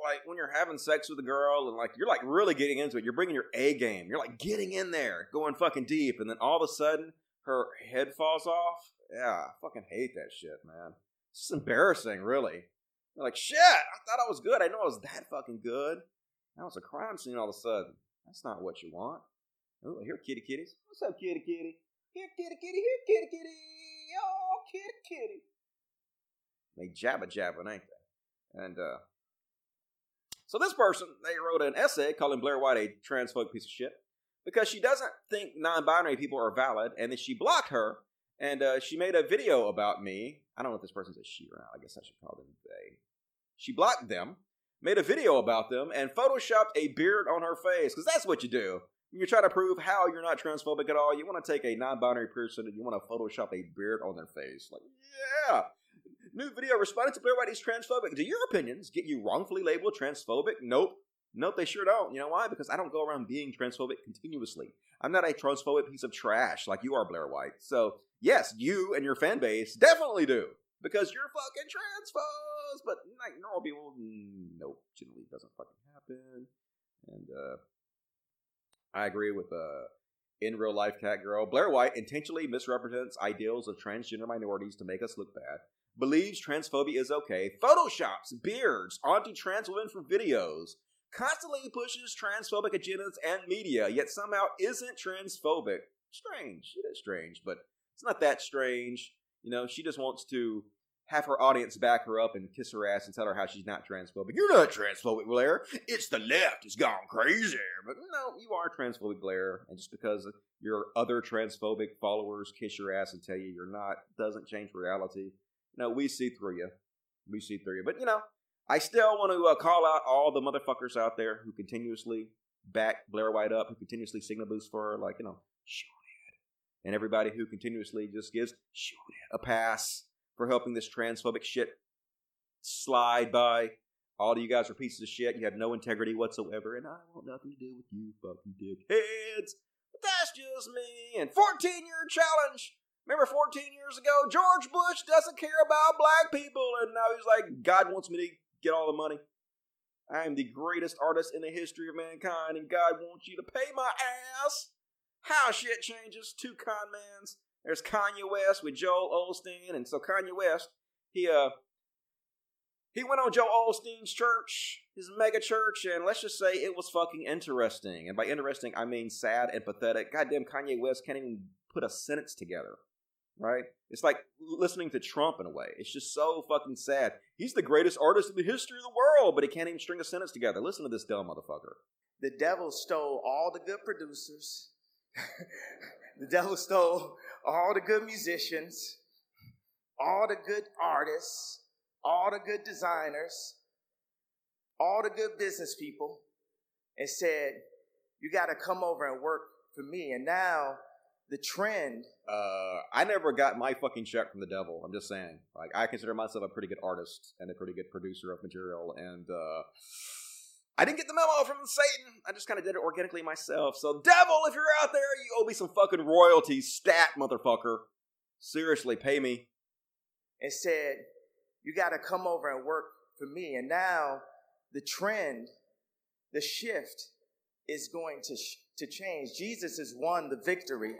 Like when you're having sex with a girl and like you're like really getting into it, you're bringing your A game. You're like getting in there, going fucking deep, and then all of a sudden her head falls off. Yeah, I fucking hate that shit, man. It's just embarrassing, really. You're like, shit, I thought I was good. I know I was that fucking good. Now it's a crime scene all of a sudden. That's not what you want. Oh, here, kitty kitties. What's up, kitty kitty? Here, kitty kitty. Here, kitty kitty. Oh, kitty kitty. They jabba jabbing, ain't they? And uh, so this person, they wrote an essay calling Blair White a transphobic piece of shit because she doesn't think non-binary people are valid, and then she blocked her, and uh, she made a video about me. I don't know if this person's a she or not. I guess I should call them they. She blocked them, made a video about them, and photoshopped a beard on her face because that's what you do. You're trying to prove how you're not transphobic at all, you want to take a non-binary person and you want to Photoshop a beard on their face. Like, yeah, New video responding to Blair is transphobic. Do your opinions get you wrongfully labeled transphobic? Nope. Nope, they sure don't. You know why? Because I don't go around being transphobic continuously. I'm not a transphobic piece of trash like you are, Blair White. So, yes, you and your fan base definitely do. Because you're fucking transphobes. But, like, normal people, nope, generally doesn't fucking happen. And, uh, I agree with, uh, in real life cat girl. Blair White intentionally misrepresents ideals of transgender minorities to make us look bad believes transphobia is okay, photoshops beards onto trans women for videos, constantly pushes transphobic agendas and media, yet somehow isn't transphobic. Strange. It is strange, but it's not that strange. You know, she just wants to have her audience back her up and kiss her ass and tell her how she's not transphobic. You're not transphobic, Blair. It's the left has gone crazy. But no, you are transphobic, Blair. And just because your other transphobic followers kiss your ass and tell you you're not doesn't change reality. No, we see through you. We see through you. But, you know, I still want to uh, call out all the motherfuckers out there who continuously back Blair White up, who continuously signal boost for her, like, you know, Shoe0nHead. And everybody who continuously just gives Shoe0nHead a pass for helping this transphobic shit slide by. All of you guys are pieces of shit. You have no integrity whatsoever, and I want nothing to do with you fucking dickheads. But that's just me. And 14 year challenge. Remember 14 years ago, George Bush doesn't care about black people, and now he's like, God wants me to get all the money. I am the greatest artist in the history of mankind, and God wants you to pay my ass. How shit changes. Two con mans. There's Kanye West with Joel Osteen, and so Kanye West, he uh he went on Joel Osteen's church, his mega church, and let's just say it was fucking interesting. And by interesting, I mean sad and pathetic. Goddamn, Kanye West can't even put a sentence together right? It's like listening to Trump in a way. It's just so fucking sad. He's the greatest artist in the history of the world, but he can't even string a sentence together. Listen to this dumb motherfucker. The devil stole all the good producers. the devil stole all the good musicians, all the good artists, all the good designers, all the good business people, and said, You got to come over and work for me. And now the trend. Uh, I never got my fucking check from the devil. I'm just saying. Like, I consider myself a pretty good artist and a pretty good producer of material, and uh, I didn't get the memo from Satan. I just kind of did it organically myself. So, devil, if you're out there, you owe me some fucking royalties, stat motherfucker. Seriously, pay me. And said, "You got to come over and work for me." And now, the trend, the shift, is going to sh- to change. Jesus has won the victory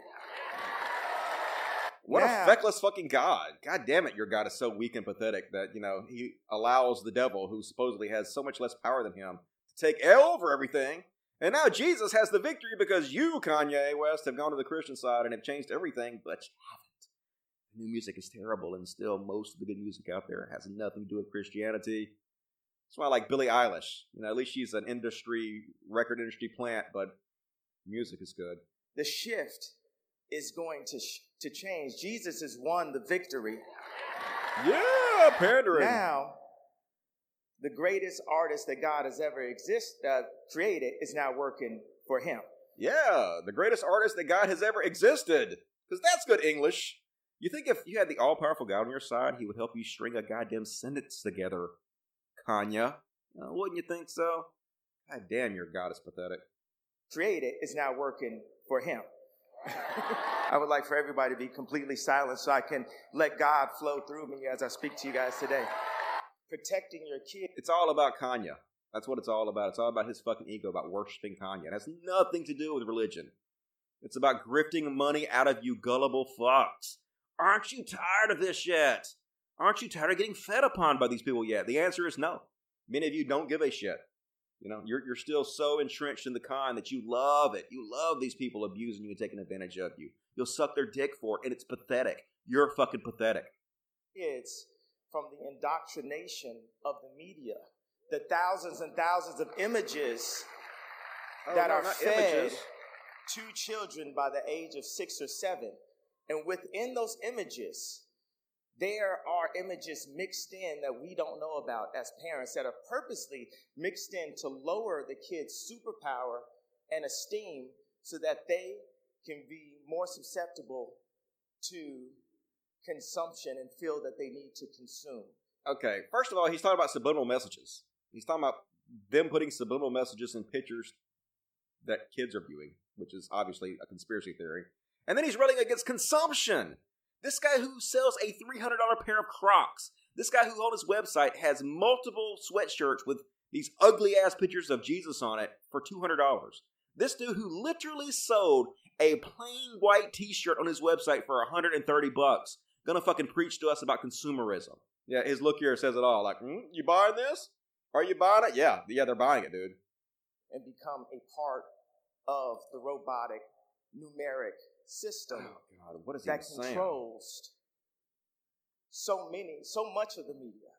What Now- a feckless fucking God. God damn it, your God is so weak and pathetic that, you know, he allows the devil, who supposedly has so much less power than him, to take over everything. And now Jesus has the victory because you, Kanye West, have gone to the Christian side and have changed everything, but you haven't. The new music is terrible, and still most of the good music out there has nothing to do with Christianity. That's why I like Billie Eilish. You know, at least she's an industry, record industry plant, but music is good. The shift is going to sh- to change. Jesus has won the victory. Yeah, pandering. Now, the greatest artist that God has ever exist uh, created is now working for Him. Yeah, the greatest artist that God has ever existed. Because that's good English. You think if you had the all powerful God on your side, he would help you string a goddamn sentence together, Kanye? Uh, wouldn't you think so? God damn, your God is pathetic. Created is now working for Him. I would like for everybody to be completely silent so I can let God flow through me as I speak to you guys today. Protecting your kids. It's all about Kanye. That's what it's all about. It's all about his fucking ego, about worshiping Kanye. It has nothing to do with religion. It's about grifting money out of you gullible fucks. Aren't you tired of this yet? Aren't you tired of getting fed upon by these people yet? The answer is no. Many of you don't give a shit. You know, you're, you're still so entrenched in the con that you love it. You love these people abusing you and taking advantage of you. You'll suck their dick for it, and it's pathetic. You're fucking pathetic. It's from the indoctrination of the media, the thousands and thousands of images Oh, that no, are fed images. to children by the age of six or seven. And within those images, there are images mixed in that we don't know about as parents that are purposely mixed in to lower the kids' superpower and esteem so that they can be more susceptible to consumption and feel that they need to consume. Okay, first of all, he's talking about subliminal messages. He's talking about them putting subliminal messages in pictures that kids are viewing, which is obviously a conspiracy theory. And then he's running against consumption. This guy who sells a $300 pair of Crocs, this guy who on his website has multiple sweatshirts with these ugly ass pictures of Jesus on it for $200. This dude who literally sold a plain white t-shirt on his website for 130 bucks, gonna fucking preach to us about consumerism. Yeah, his look here says it all. Like, hmm, you buying this? Are you buying it? Yeah, yeah, they're buying it, dude. and become a part of the robotic numeric system Oh God, what is that saying? controls so many, so much of the media.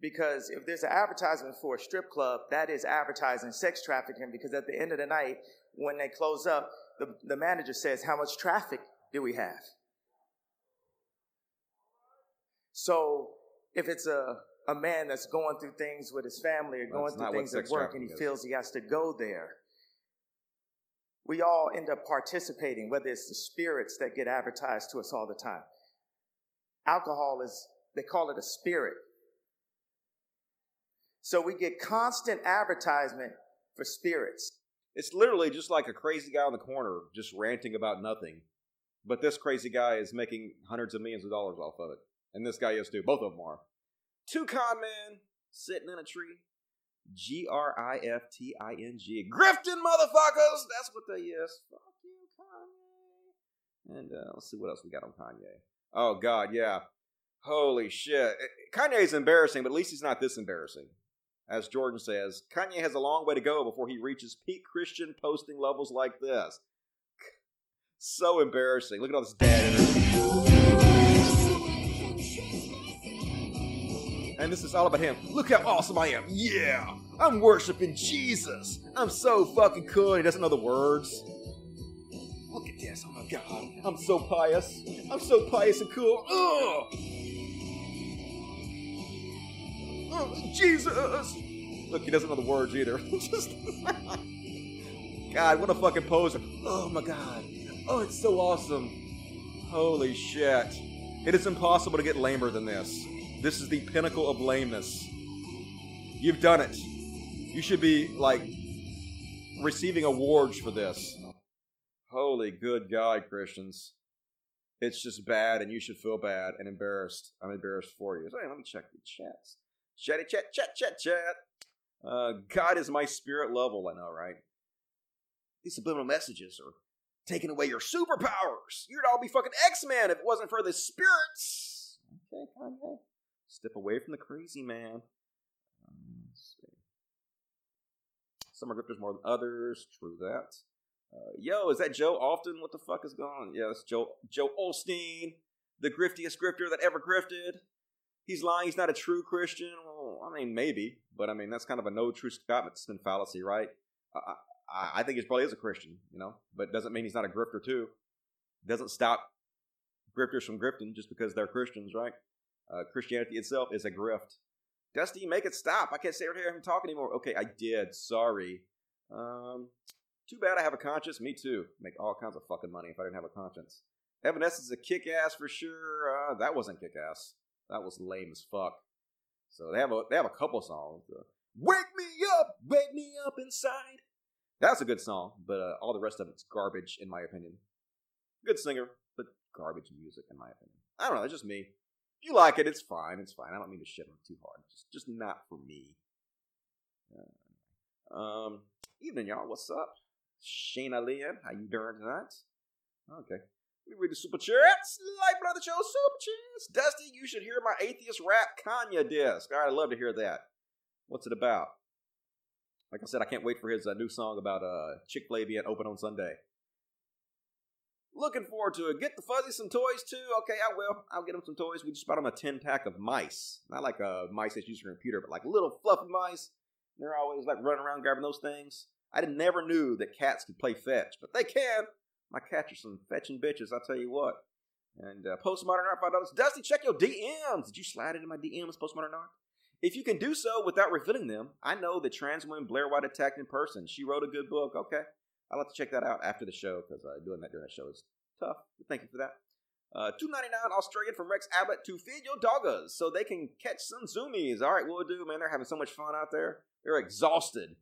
Because if there's an advertisement for a strip club, that is advertising sex trafficking. Because at the end of the night, when they close up, the, the manager says, How much traffic do we have? So if it's a, a man that's going through things with his family or going That's through things at work and he is. feels he has to go there, we all end up participating, whether it's the spirits that get advertised to us all the time. Alcohol is, they call it a spirit. So we get constant advertisement for spirits. It's literally just like a crazy guy on the corner just ranting about nothing. But this crazy guy is making hundreds of millions of dollars off of it. And this guy is too. Both of them are. Two con men sitting in a tree. G R I F T I N G. Grifting motherfuckers! That's what they is. Fuck you, Kanye. And uh, let's see what else we got on Kanye. Oh, God, yeah. Holy shit. Kanye's embarrassing, but at least he's not this embarrassing. As Jordan says, Kanye has a long way to go before he reaches peak Christian posting levels like this. So embarrassing. Look at all this dad energy. And this is all about him. Look how awesome I am. Yeah. I'm worshiping Jesus. I'm so fucking cool. He doesn't know the words. Look at this. Oh my god. I'm so pious. I'm so pious and cool. Ugh. Oh, Jesus. Look, he doesn't know the words either. Just God, what a fucking poser. Oh my god. Oh, it's so awesome. Holy shit. It is impossible to get lamer than this. This is the pinnacle of lameness. You've done it. You should be, like, receiving awards for this. Holy good God, Christians. It's just bad, and you should feel bad and embarrassed. I'm embarrassed for you. Hey, let me check the chats. Chatty chat, chat, chat, chat. Uh, God is my spirit level, I know, right? These subliminal messages are taking away your superpowers. You'd all be fucking X Men if it wasn't for the spirits. Okay, Kanye. Step away from the crazy man. Um, let's see. Some are grifters more than others. True that. Uh, yo, is that Joe Often? What the fuck is going on? Yeah, that's Joe Joe Osteen, the griftiest grifter that ever grifted. He's lying. He's not a true Christian. Well, I mean, maybe, but I mean that's kind of a no true Scotsman fallacy, right? I, I, I think he probably is a Christian, you know, but doesn't mean he's not a grifter too. Doesn't stop grifters from grifting just because they're Christians, right? Uh, Christianity itself is a grift. Dusty, make it stop. I can't sit here and talk anymore. Okay, I did. Sorry. Um, too bad I have a conscience. Me too. Make all kinds of fucking money if I didn't have a conscience. Evanescence is a kick ass for sure. Uh, that wasn't kick ass. That was lame as fuck. So they have a they have a couple songs. Uh, wake me up, wake me up inside. That's a good song, but uh, all the rest of it's garbage in my opinion. Good singer, but garbage music in my opinion. I don't know. It's just me. You like it, it's fine. It's fine. I don't mean to shit on it too hard. Just just not for me. Uh, um, evening, y'all. What's up? Shayna Lynn, how you doing tonight? Okay. We read the super chats. Like brother show super chats. Dusty, you should hear my atheist rap Kanye disc. All right, I'd love to hear that. What's it about? Like I said, I can't wait for his uh, new song about uh, Chick Fil A being open on Sunday. Looking forward to it. Get the fuzzy some toys too. Okay, I will. I'll get him some toys. We just bought him a ten pack of mice. Not like a mice that's used for a computer, but like little fluffy mice. They're always like running around grabbing those things. I never knew that cats could play fetch, but they can. My cats are some fetching bitches, I'll tell you what. And uh, Postmodern Art, $5. Dusty, check your DMs. Did you slide into my DMs, Postmodern Art? If you can do so without revealing them, I know the trans woman Blair White attacked in person. She wrote a good book. Okay. I'll have to check that out after the show because uh, doing that during the show is tough. Thank you for that. Uh, two ninety nine Australian from Rex Abbott to feed your doggers so they can catch some zoomies. All right, we'll do, man. They're having so much fun out there. They're exhausted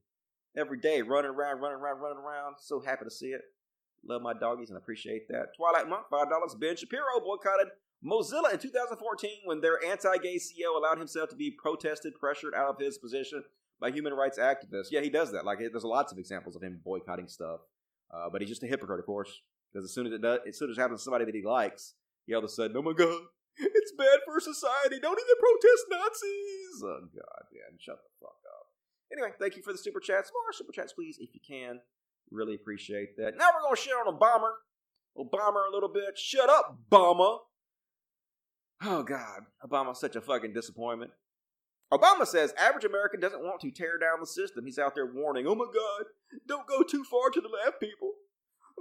every day, running around, running around, running around. So happy to see it. Love my doggies and appreciate that. Twilight Monk, five dollars. Ben Shapiro boycotted Mozilla in 2014 when their anti-gay CEO allowed himself to be protested, pressured out of his position by human rights activists. Yeah, he does that. Like, there's lots of examples of him boycotting stuff. Uh, but he's just a hypocrite, of course. Because as soon as it does, as soon as it happens to somebody that he likes, he all of a sudden, oh my god, it's bad for society. Don't even protest Nazis. Oh god, man, shut the fuck up. Anyway, thank you for the super chats. More super chats, please, if you can. Really appreciate that. Now we're gonna shit on Obama. Obama a little bit. Shut up, Obama. Oh God, Obama's such a fucking disappointment. Obama says average American doesn't want to tear down the system. He's out there warning, oh my God, don't go too far to the left, people.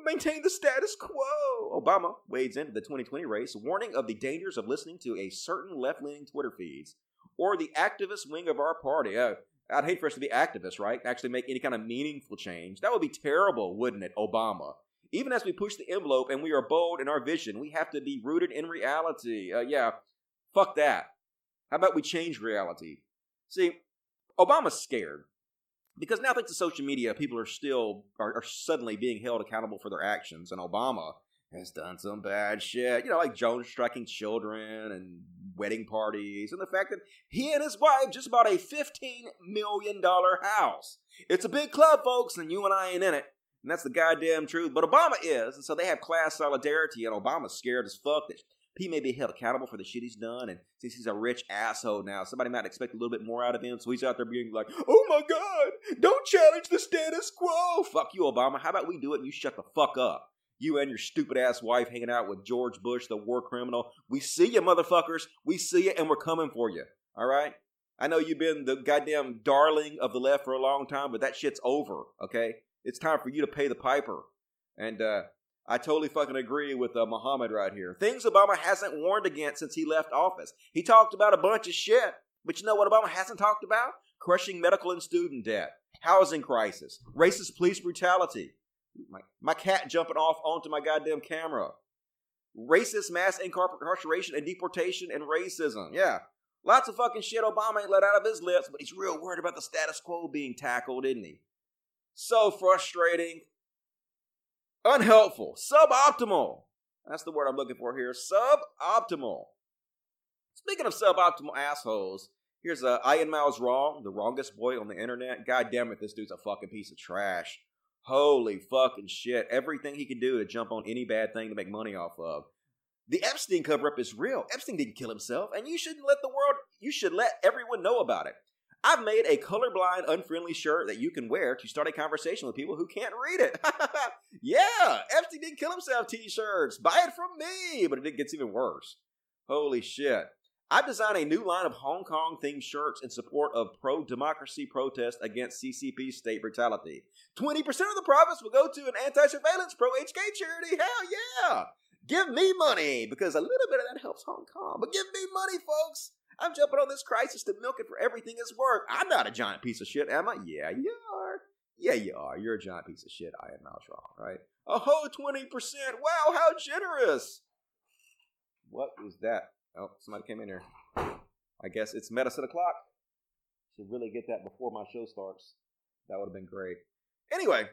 Maintain the status quo. Obama wades into the 2020 race, warning of the dangers of listening to a certain left leaning Twitter feeds or the activist wing of our party. Uh, I'd hate for us to be activists, right? Actually make any kind of meaningful change. That would be terrible, wouldn't it, Obama? Even as we push the envelope and we are bold in our vision, we have to be rooted in reality. Uh, yeah, fuck that. How about we change reality? See, Obama's scared because now thanks to social media, people are still are, are suddenly being held accountable for their actions, and Obama has done some bad shit. You know, like Jones striking children and wedding parties, and the fact that he and his wife just bought a $15 million house. It's a big club, folks, and you and I ain't in it. And that's the goddamn truth. But Obama is, and so they have class solidarity, and Obama's scared as fuck that he may be held accountable for the shit he's done. And since he's a rich asshole now, somebody might expect a little bit more out of him. So he's out there being like, oh my God, don't challenge the status quo. Fuck you, Obama. How about we do it and you shut the fuck up? You and your stupid ass wife hanging out with George Bush, the war criminal. We see you, motherfuckers. We see you, and we're coming for you. All right? I know you've been the goddamn darling of the left for a long time, but that shit's over. Okay? It's time for you to pay the piper. And uh, I totally fucking agree with uh, Muhammad right here. Things Obama hasn't warned against since he left office. He talked about a bunch of shit, but you know what Obama hasn't talked about? Crushing medical and student debt, housing crisis, racist police brutality, my, my cat jumping off onto my goddamn camera. Racist mass incarceration and deportation and racism. Yeah. Lots of fucking shit Obama ain't let out of his lips, but he's real worried about the status quo being tackled, isn't he? So frustrating. Unhelpful. Suboptimal. That's the word I'm looking for here. Suboptimal. Speaking of suboptimal assholes, here's a uh, Ian Miles Wrong, the wrongest boy on the internet. God damn it, this dude's a fucking piece of trash. Holy fucking shit. Everything he can do to jump on any bad thing to make money off of. The Epstein cover up is real. Epstein didn't kill himself, and you shouldn't let the world, you should let everyone know about it. I've made a colorblind, unfriendly shirt that you can wear to start a conversation with people who can't read it. yeah, Epstein didn't kill himself t shirts. Buy it from me. But it gets even worse. Holy shit. I've designed a new line of Hong Kong themed shirts in support of pro democracy protests against CCP state brutality. 20% of the profits will go to an anti surveillance pro HK charity. Hell yeah! Give me money because a little bit of that helps Hong Kong. But give me money, folks. I'm jumping on this crisis to milk it for everything it's worth. I'm not a giant piece of shit, am I? Yeah, you are. Yeah, you are. You're a giant piece of shit. I am not wrong, right? A whole 20%. Wow, how generous. What was that? Oh, somebody came in here. I guess it's medicine o'clock. Should really get that before my show starts. That would have been great. Anyway,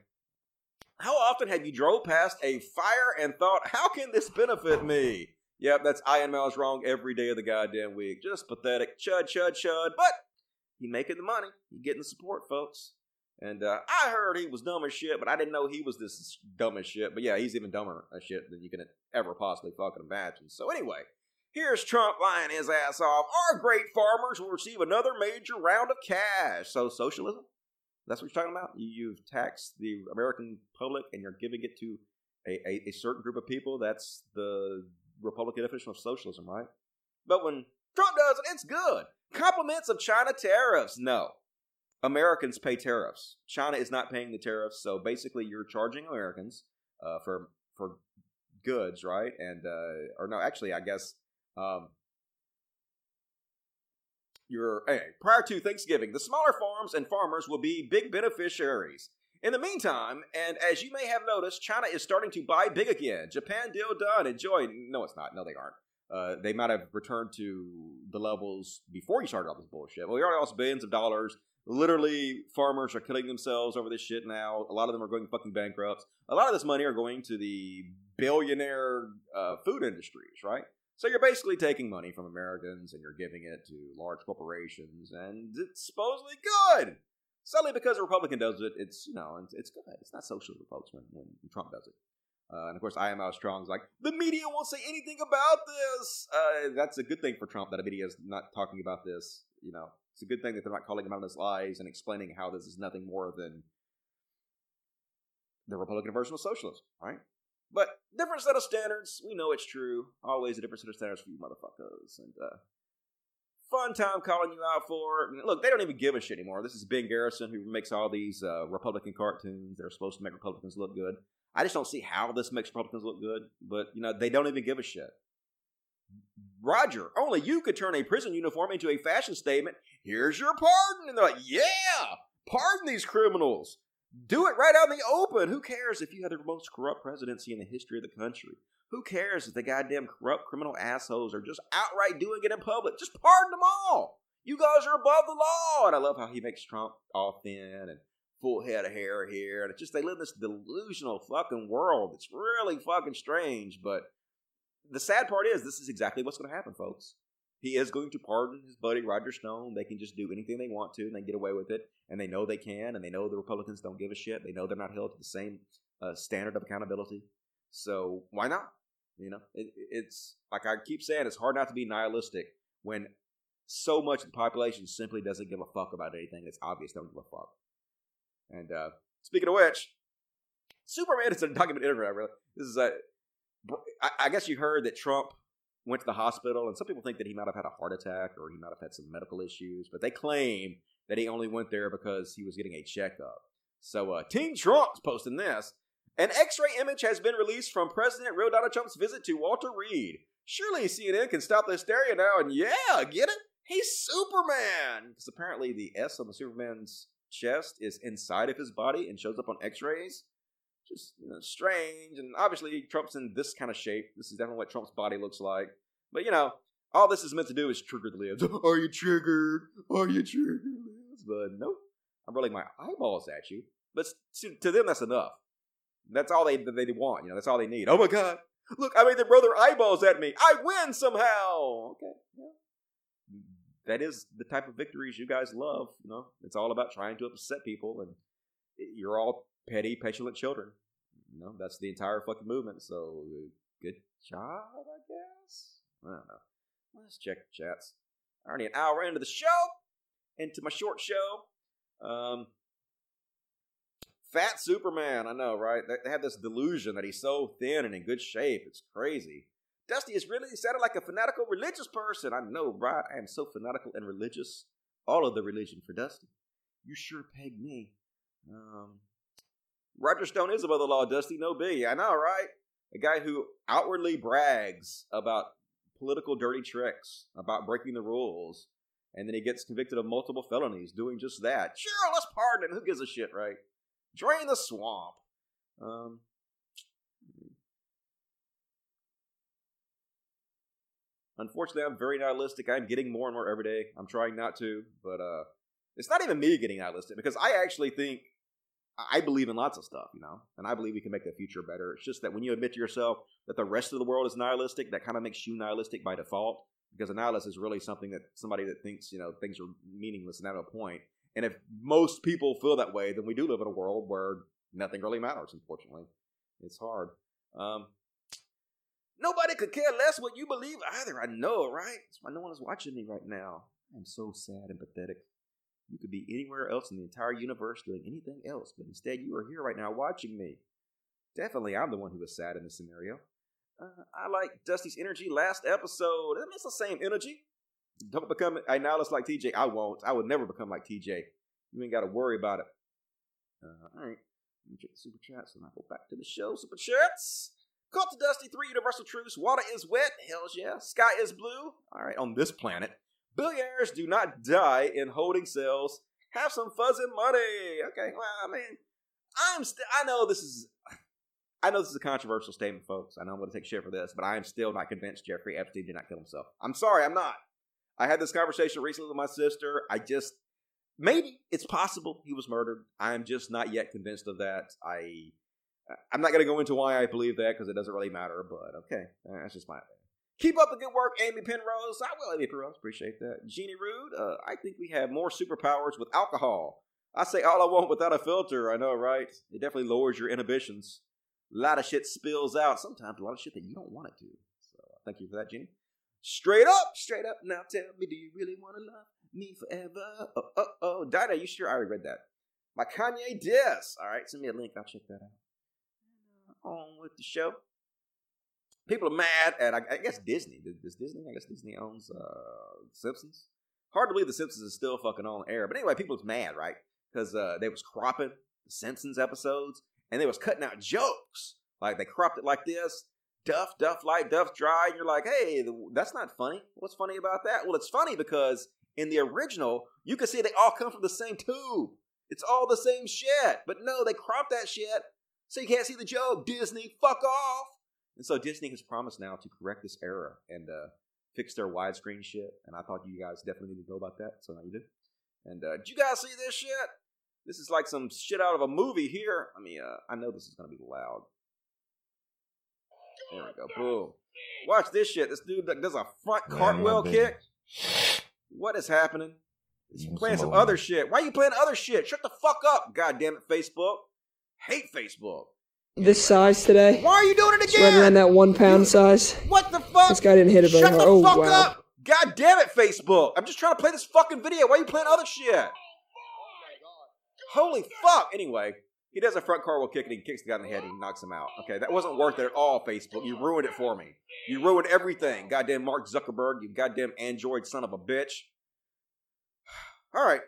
how often have you drove past a fire and thought, how can this benefit me? Yep, that's Ian Miles wrong every day of the goddamn week. Just pathetic. Chud, chud, chud. But he making the money. He getting the support, folks. And uh, I heard he was dumb as shit, but I didn't know he was this dumb as shit. But yeah, he's even dumber as shit than you can ever possibly fucking imagine. So anyway, here's Trump lying his ass off. Our great farmers will receive another major round of cash. So socialism? That's what you're talking about? You've taxed the American public and you're giving it to a, a, a certain group of people. That's the Republican definition of socialism, right? But when Trump does it, it's good. Compliments of China tariffs. No. Americans pay tariffs. China is not paying the tariffs, so basically you're charging Americans uh, for for goods, right? And uh, or no, actually, I guess um, you're anyway, prior to Thanksgiving, the smaller farms and farmers will be big beneficiaries. In the meantime, and as you may have noticed, China is starting to buy big again. Japan deal done. Enjoy. No, it's not. No, they aren't. Uh, they might have returned to the levels before you started all this bullshit. Well, we already lost billions of dollars. Literally, farmers are killing themselves over this shit now. A lot of them are going fucking bankrupt. A lot of this money are going to the billionaire uh, food industries, right? So you're basically taking money from Americans and you're giving it to large corporations, and it's supposedly good. Solely because a Republican does it, it's you know it's, it's good. It's not socialism, folks. When, when Trump does it, uh, and of course, I am out strong's like the media won't say anything about this. Uh, that's a good thing for Trump that the media is not talking about this. You know, it's a good thing that they're not calling him out on his lies and explaining how this is nothing more than the Republican version of socialism, right? But different set of standards. We know it's true. Always a different set of standards for you motherfuckers. And uh, fun time calling you out for. And look, they don't even give a shit anymore. This is Ben Garrison who makes all these uh, Republican cartoons. that are supposed to make Republicans look good. I just don't see how this makes Republicans look good. But you know, they don't even give a shit. Roger, only you could turn a prison uniform into a fashion statement. Here's your pardon. And they're like, yeah, pardon these criminals. Do it right out in the open. Who cares if you had the most corrupt presidency in the history of the country? Who cares if the goddamn corrupt criminal assholes are just outright doing it in public? Just pardon them all. You guys are above the law. And I love how he makes Trump all thin and full head of hair here. And it's just they live in this delusional fucking world. It's really fucking strange. But the sad part is this is exactly what's going to happen, folks. He is going to pardon his buddy Roger Stone. They can just do anything they want to and they get away with it. And they know they can. And they know the Republicans don't give a shit. They know they're not held to the same uh, standard of accountability. So why not? You know, it, it's like I keep saying, it's hard not to be nihilistic when so much of the population simply doesn't give a fuck about anything. It's obvious they don't give a fuck. And uh, speaking of which, Superman is talking about internet. Really, this is a. I, I guess you heard that Trump went to the hospital, and some people think that he might have had a heart attack or he might have had some medical issues, but they claim that he only went there because he was getting a checkup. So, uh, Team Trump's posting this. An X ray image has been released from President real Donald Trump's visit to Walter Reed. Surely CNN can stop the hysteria now, and yeah, get it? He's Superman! Because apparently the S on the Superman's chest is inside of his body and shows up on X rays. Just you know, strange, and obviously Trump's in this kind of shape. This is definitely what Trump's body looks like. But you know, all this is meant to do is trigger the libs. Are you triggered? Are you triggered? But nope. I'm rolling my eyeballs at you. But to them, that's enough. That's all they they want. You know, that's all they need. Oh my God! Look, I made them roll their eyeballs at me. I win somehow. Okay. That is the type of victories you guys love. You know, it's all about trying to upset people, and you're all petty, petulant children. You know, that's the entire fucking movement. So good job, I guess. I don't know. Let's check the chats. Already an hour into the show, into my short show. Um, Fat Superman, I know, right? They, have this delusion that he's so thin and in good shape. It's crazy. Dusty is really sounded like a fanatical religious person. I know, right? I am so fanatical and religious. All of the religion for Dusty. You sure pegged me. Um, Roger Stone is above the law, Dusty. No B. I know, right? A guy who outwardly brags about political dirty tricks, about breaking the rules, and then he gets convicted of multiple felonies doing just that. Sure, let's pardon him. Who gives a shit, right? Drain the swamp. Um, unfortunately, I'm very nihilistic. I'm getting more and more every day. I'm trying not to, but uh, it's not even me getting nihilistic because I actually think I believe in lots of stuff, you know, and I believe we can make the future better. It's just that when you admit to yourself that the rest of the world is nihilistic, that kind of makes you nihilistic by default. Because a nihilist is really something that somebody that thinks, you know, things are meaningless and have a point. And if most people feel that way, then we do live in a world where nothing really matters, unfortunately. It's hard. Um, nobody could care less what you believe either. I know, right? That's why no one is watching me right now. I'm so sad and pathetic. You could be anywhere else in the entire universe doing anything else, but instead you are here right now watching me. Definitely, I'm the one who is sad in this scenario. Uh, I like Dusty's energy last episode. I mean, it's the same energy. Don't become nihilist like TJ. I won't. I would never become like TJ. You ain't got to worry about it. Uh, all right. Let me check the super chats and I go back to the show. Super chats. Cult to Dusty, three universal truths. Water is wet. Hells yeah. Sky is blue. All right, on this planet. Billionaires do not die in holding cells. Have some fuzzy money. Okay, well, I mean, I'm still. I know this is. I know this is a controversial statement, folks. I know I'm going to take shit for this, but I am still not convinced Jeffrey Epstein did not kill himself. I'm sorry, I'm not. I had this conversation recently with my sister. I just maybe it's possible he was murdered. I am just not yet convinced of that. I I'm not going to go into why I believe that because it doesn't really matter. But okay, that's just my opinion. Keep up the good work, Amy Penrose. I will, Amy Penrose. Appreciate that. Jeannie Rude, uh, I think we have more superpowers with alcohol. I say all I want without a filter. I know, right? It definitely lowers your inhibitions. A lot of shit spills out. Sometimes a lot of shit that you don't want it to. So thank you for that, Jeannie. Straight up, straight up. Now tell me, do you really want to love me forever? Oh, oh, oh. Dinah, you sure? I already read that. My Kanye diss. All right, send me a link. I'll check that out. On with the show people are mad at I, guess Disney. Does Disney? I guess Disney owns uh, Simpsons. Hard to believe the Simpsons is still fucking on air. But anyway, people was mad, right? Because uh, they was cropping the Simpsons episodes and they was cutting out jokes. Like they cropped it like this. Duff, Duff light, Duff dry. And you're like, hey, that's not funny. What's funny about that? Well, it's funny because in the original, you can see they all come from the same tube. It's all the same shit. But no, they cropped that shit so you can't see the joke. Disney, fuck off. And so Disney has promised now to correct this error and uh, fix their widescreen shit. And I thought you guys definitely need to know about that. So now you do. And uh, did you guys see this shit? This is like some shit out of a movie here. I mean, uh, I know this is to be loud. There we go. Boom. Watch this shit. This dude does a front cartwheel kick. What is happening? He's playing some other shit. Why are you playing other shit? Shut the fuck up. God damn it, Facebook. Hate Facebook this size today. Why are you doing it again? It's right around that one pound size. What the fuck? This guy didn't hit it very Shut hard. the oh fuck wow. up! God damn it, Facebook! I'm just trying to play this fucking video. Why are you playing other shit? Oh Holy fuck! Anyway, he does a front car cartwheel kick and he kicks the guy in the head and he knocks him out. Okay, that wasn't worth it at all, Facebook. You ruined it for me. You ruined everything. Goddamn Mark Zuckerberg, you goddamn Android son of a bitch. All right,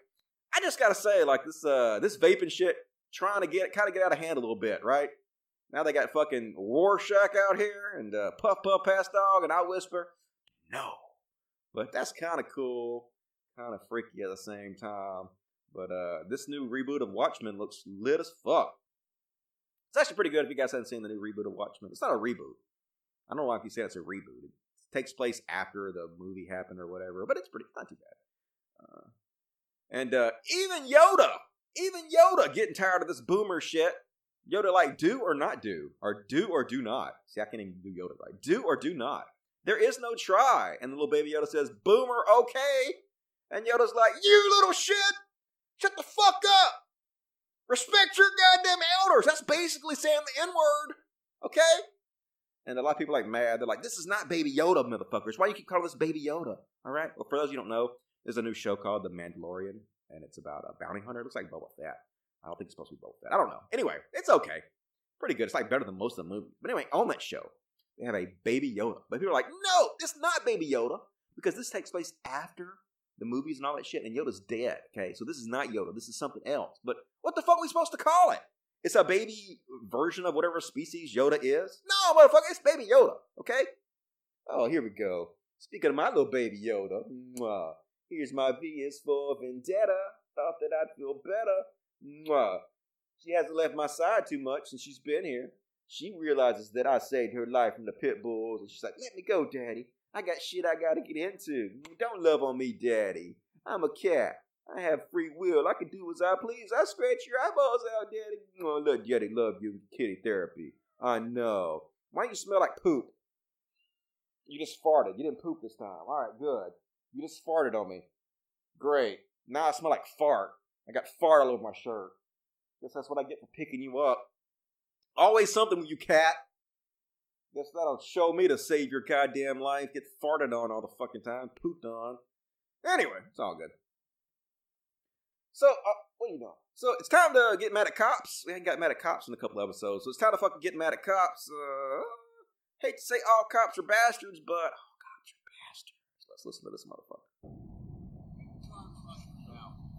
I just gotta say, like this, uh, this vaping shit, trying to get kind of get out of hand a little bit, right? Now they got fucking Rorschach out here and uh, Puff Puff Pass Dog, and I whisper, no. But that's kind of cool, kind of freaky at the same time. But uh, this new reboot of Watchmen looks lit as fuck. It's actually pretty good if you guys haven't seen the new reboot of Watchmen. It's not a reboot. I don't know if you say it's a reboot. It takes place after the movie happened or whatever, but it's pretty not too bad. Uh, and uh, even Yoda, even Yoda getting tired of this boomer shit Yoda like do or not do, or do or do not. See, I can't even do Yoda right. Do or do not. There is no try. And the little baby Yoda says, Boomer, okay. And Yoda's like, You little shit! Shut the fuck up! Respect your goddamn elders. That's basically saying the N word. Okay? And a lot of people are like mad. They're like, this is not Baby Yoda, motherfuckers. Why you keep calling this Baby Yoda? All right? Well, for those you don't know, there's a new show called The Mandalorian, and it's about a bounty hunter. It looks like Boba Fett. I don't think it's supposed to be Boba Fett. I don't know. Anyway, it's okay. Pretty good. It's like better than most of the movies. But anyway, on that show, they have a Baby Yoda. But people are like, no, it's not Baby Yoda because this takes place after the movies and all that shit, and Yoda's dead. Okay, so this is not Yoda. This is something else. But what the fuck are we supposed to call it? It's a baby version of whatever species Yoda is. No, motherfucker, it's Baby Yoda. Okay. Oh, here we go. Speaking of my little baby Yoda, mwah, here's my V is for Vendetta. Thought that I'd feel better. Mwah. She hasn't left my side too much since she's been here. She realizes that I saved her life from the pit bulls, and she's like, "Let me go, Daddy. I got shit I gotta get into. Don't love on me, Daddy. I'm a cat. I have free will. I can do as I please. I scratch your eyeballs out, Daddy. Oh, look, Daddy, love you. Kitty therapy. I know. Why you smell like poop? You just farted. You didn't poop this time. All right, good. You just farted on me. Great. Now I smell like fart. I got fart all over my shirt. Guess that's what I get for picking you up. Always something with you, cat. Guess that'll show me to save your goddamn life. Get farted on all the fucking time, pooped on. Anyway, it's all good. So, uh, what are you know? So it's time to get mad at cops. We ain't got mad at cops in a couple episodes, so it's time to fucking get mad at cops. Uh, hate to say all cops are bastards, but all cops are bastards. Let's listen to this motherfucker.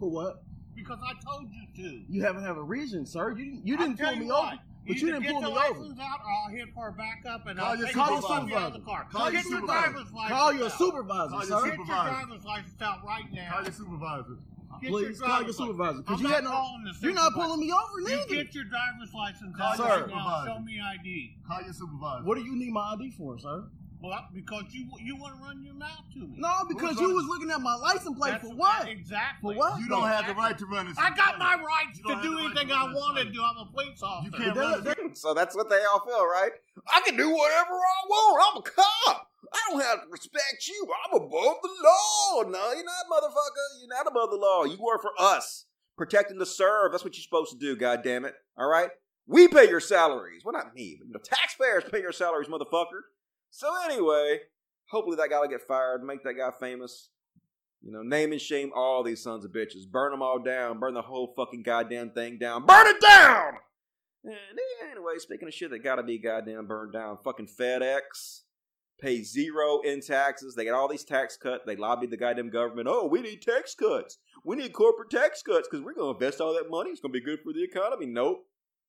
For what? Because I told you to. You haven't have a reason, sir. You didn't. You didn't tell pull me what, over. But you didn't pull me over. out, or I'll hit for a backup and I'll take call you your supervisor. car. Call get your supervisor. driver's license. Call your supervisor, Call sir. Get your driver's license out right now. Call your supervisor. Get Please your call your supervisor. Because you not had no. You're not pulling me over You neither. get your driver's license Call out your right now. supervisor. Show me ID. Call your supervisor. What do you need my ID for, sir? Well, because you you want to run your mouth to me. No, because you was looking at my license plate That's for what? Exactly. For what? You don't have the right to run this. I got my rights to do anything I want to do. I'm a police officer. You can't run. so that's what they all feel, right? I can do whatever I want. I'm a cop. I don't have to respect you. I'm above the law. No, you're not, motherfucker. You're not above the law. You work for us, protecting the serve. That's what you're supposed to do. God damn it. All right. We pay your salaries. Well, not me, but you know, taxpayers pay your salaries, motherfucker. So anyway, hopefully that guy will get fired. Make that guy famous. You know, name and shame all these sons of bitches. Burn them all down. Burn the whole fucking goddamn thing down. Burn it down! And anyway, speaking of shit that gotta be goddamn burned down, fucking FedEx pay zero in taxes. They get all these tax cuts. They lobbied the goddamn government. Oh, we need tax cuts. We need corporate tax cuts because we're gonna invest all that money. It's gonna be good for the economy. Nope.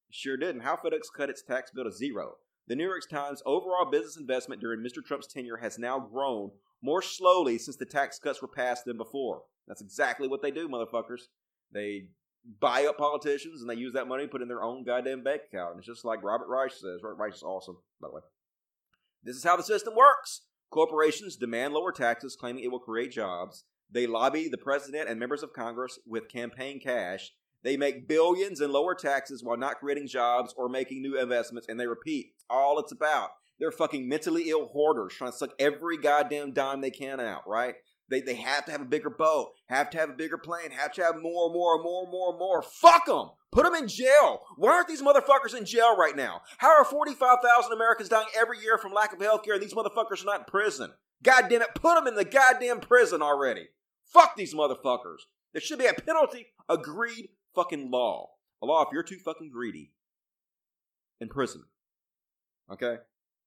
Sure didn't. How FedEx cut its tax bill to zero. The New York Times overall business investment during Mr. Trump's tenure has now grown more slowly since the tax cuts were passed than before. That's exactly what they do, motherfuckers. They buy up politicians and they use that money put in their own goddamn bank account. And it's just like Robert Reich says. Robert Reich is awesome, by the way. This is how the system works. Corporations demand lower taxes, claiming it will create jobs. They lobby the president and members of Congress with campaign cash. They make billions in lower taxes while not creating jobs or making new investments, and they repeat. All it's about. They're fucking mentally ill hoarders trying to suck every goddamn dime they can out, right? They, they have to have a bigger boat, have to have a bigger plane, have to have more, more, more, more, more. Fuck them! Put them in jail! Why aren't these motherfuckers in jail right now? How are 45,000 Americans dying every year from lack of health care and these motherfuckers are not in prison? God damn it, put them in the goddamn prison already! Fuck these motherfuckers! There should be a penalty, agreed fucking law. A law if you're too fucking greedy. Imprisonment. Okay?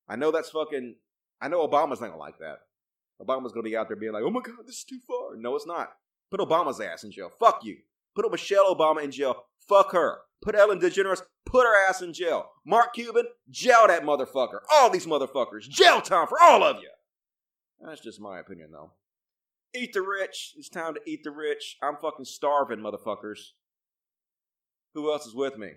I know that's fucking. I know Obama's not gonna like that. Obama's gonna be out there being like, oh my god, this is too far. No, it's not. Put Obama's ass in jail. Fuck you. Put Michelle Obama in jail. Fuck her. Put Ellen DeGeneres. Put her ass in jail. Mark Cuban. Jail that motherfucker. All these motherfuckers. Jail time for all of you. That's just my opinion, though. Eat the rich. It's time to eat the rich. I'm fucking starving, motherfuckers. Who else is with me?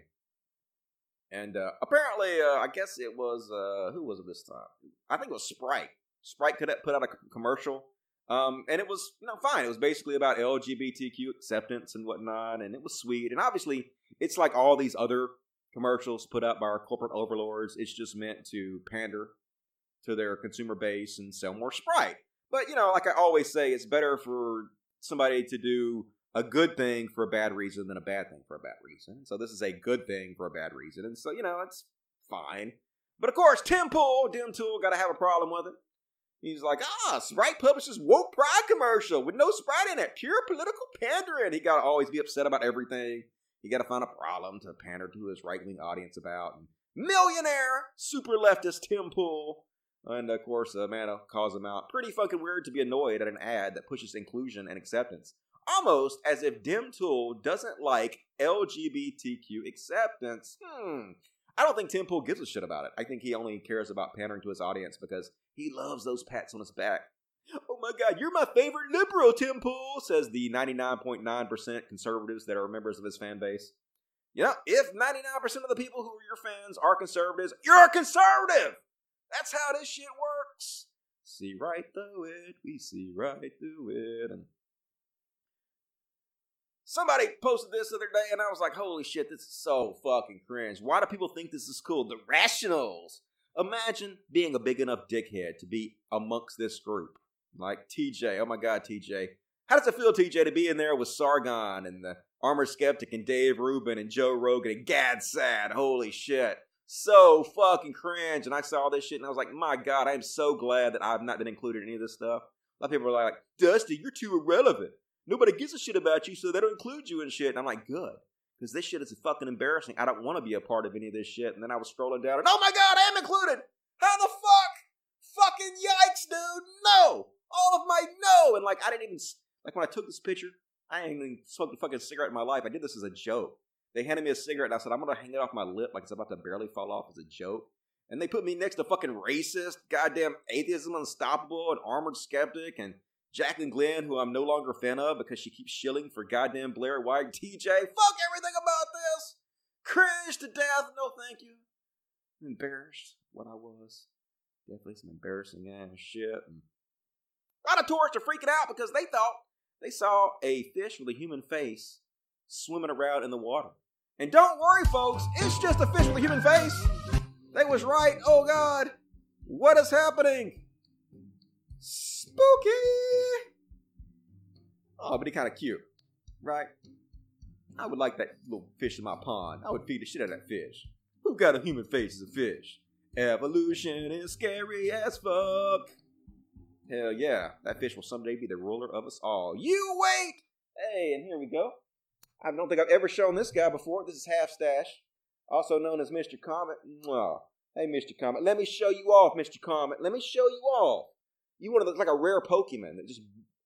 And uh, apparently, uh, I guess it was uh, who was it this time? I think it was Sprite. Sprite could put out a commercial, um, and it was you know fine. It was basically about LGBTQ acceptance and whatnot, and it was sweet. And obviously, it's like all these other commercials put out by our corporate overlords. It's just meant to pander to their consumer base and sell more Sprite. But you know, like I always say, it's better for somebody to do a good thing for a bad reason than a bad thing for a bad reason. So this is a good thing for a bad reason, and so you know it's fine. But of course, Tim Pool, Dim Tool, got to have a problem with it. He's like, ah, Sprite publishes woke pride commercial with no Sprite in it, pure political pandering. He got to always be upset about everything. He got to find a problem to pander to his right wing audience about. And millionaire, super leftist Tim Pool. And of course, Amanda calls him out. Pretty fucking weird to be annoyed at an ad that pushes inclusion and acceptance. Almost as if Dim Tool doesn't like LGBTQ acceptance. Hmm. I don't think Tim Pool gives a shit about it. I think he only cares about pandering to his audience because he loves those pats on his back. Oh my god, you're my favorite liberal, Tim Pool, says the 99.9% conservatives that are members of his fan base. You know, if 99% of the people who are your fans are conservatives, you're a conservative! That's how this shit works. See right through it, we see right through it. And somebody posted this the other day, and I was like, holy shit, this is so fucking cringe. Why do people think this is cool? The rationals. Imagine being a big enough dickhead to be amongst this group. Like TJ. Oh my god, TJ. How does it feel, TJ, to be in there with Sargon and the Armor Skeptic and Dave Rubin and Joe Rogan and Gad Saad? Holy shit so fucking cringe. And I saw this shit and I was like, my God, I am so glad that I've not been included in any of this stuff. A lot of people are like, Dusty, you're too irrelevant. Nobody gives a shit about you, so they don't include you in shit. And I'm like, good. Because this shit is fucking embarrassing. I don't want to be a part of any of this shit. And then I was scrolling down and, oh my God, I am included. How the fuck? Fucking yikes, dude. No. All of my no. And like, I didn't even, like, when I took this picture, I ain't even smoked a fucking cigarette in my life. I did this as a joke. They handed me a cigarette and I said, I'm to hang it off my lip like it's about to barely fall off as a joke. And they put me next to fucking racist, goddamn atheism unstoppable, and armored skeptic, and Jaclyn Glenn, who I'm no longer a fan of because she keeps shilling for goddamn Blair White. TJ, fuck everything about this. Cringe to death. No, thank you. I'm embarrassed what I was. Definitely some embarrassing ass shit. A lot of tourists are freaking out because they thought they saw a fish with a human face swimming around in the water. And don't worry, folks, it's just a fish with a human face. They was right. Oh God, what is happening? Spooky. Oh, but he kind of cute, right? I would like that little fish in my pond. I would feed the shit out of that fish. Who got a human face as a fish? Evolution is scary as fuck. Hell yeah, that fish will someday be the ruler of us all. You wait! Hey, and here we go. I don't think I've ever shown this guy before. This is Half Stash, also known as Mr. Comet. Mwah. Hey, Mr. Comet, let me show you off, Mr. Comet. Let me show you off. You want to look like a rare Pokemon that just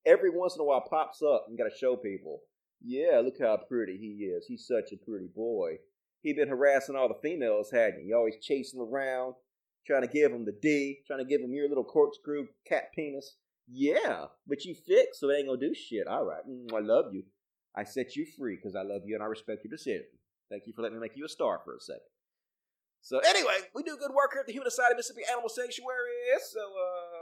every once in a while pops up and got to show people. Yeah, look how pretty he is. He's such a pretty boy. He been harassing all the females, hadn't he? You always chasing around, trying to give him the D, trying to give him your little corkscrew cat penis. Yeah, but you fixed, so it ain't gonna do shit. All right, mm, I love you. I set you free because I love you and I respect your decision. Thank you for letting me make you a star for a second. So anyway, we do good work here at the Human Society Mississippi Animal Sanctuary. So uh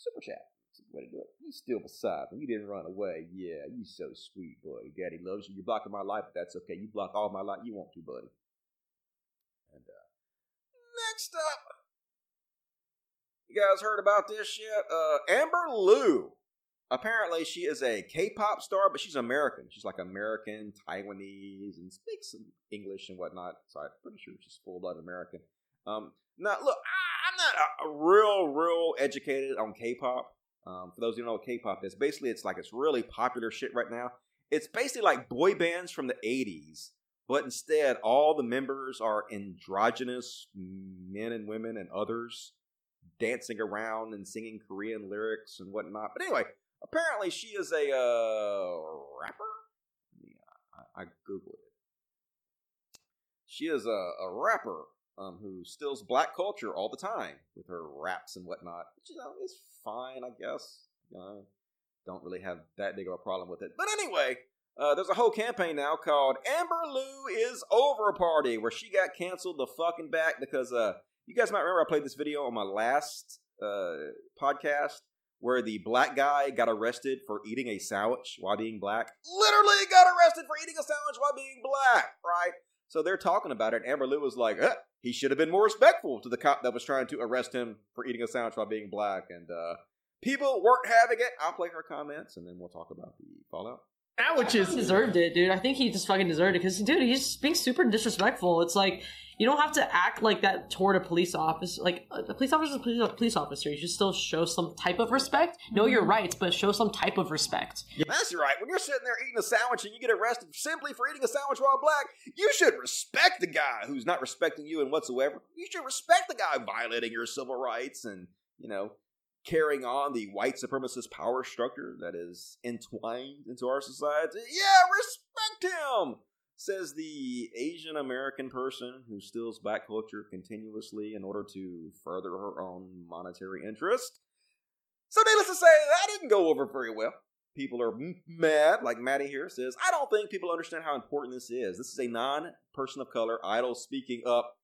super chat. That's way to do it. Still beside me. You didn't run away. Yeah, you so sweet, boy. Daddy loves you. You're blocking my life, but that's okay. You block all my life you want to, buddy. And uh next up. You guys heard about this shit? Uh Amber Liu apparently she is a K-pop star, but she's American. She's like American, Taiwanese, and speaks some English and whatnot. So I'm pretty sure she's full blood American. Um, now, look, I, not a, a, real, real educated on K-pop. Um, for those who don't know what K-pop is, basically it's like it's really popular shit right now. It's basically like boy bands from the '80s, but instead all the members are androgynous men and women and others dancing around and singing Korean lyrics and whatnot. But anyway, Apparently, she is a uh, rapper. Yeah, I, I googled it. She is a, a rapper um, who steals black culture all the time with her raps and whatnot, which you know is fine, I guess. You know, don't really have that big of a problem with it. But anyway, uh, there's a whole campaign now called Amber Liu is Over Party, where she got canceled the fucking back because uh, you guys might remember I played this video on my last uh, podcast where the black guy got arrested for eating a sandwich while being black. Literally got arrested for eating a sandwich while being black, right? So they're talking about it. Amber Liu was like, eh, he should have been more respectful to the cop that was trying to arrest him for eating a sandwich while being black. And uh, people weren't having it. I'll play her comments and then we'll talk about the fallout. Sandwiches. He deserved it, dude. I think he just fucking deserved it because, dude, he's being super disrespectful. It's like you don't have to act like that toward a police officer. Like uh, a police officer is a police- police officer. You should still show some type of respect. Know your mm-hmm. rights, but show some type of respect. That's right. When you're sitting there eating a sandwich and you get arrested simply for eating a sandwich while black, you should respect the guy who's not respecting you in whatsoever. You should respect the guy violating your civil rights and, you know, carrying on the white supremacist power structure that is entwined into our society. Yeah, respect him! Says the Asian American person who steals black culture continuously in order to further her own monetary interest. So, needless to say, that didn't go over very well. People are mad, like Maddie here says. I don't think people understand how important this is. This is a non person of color idol speaking up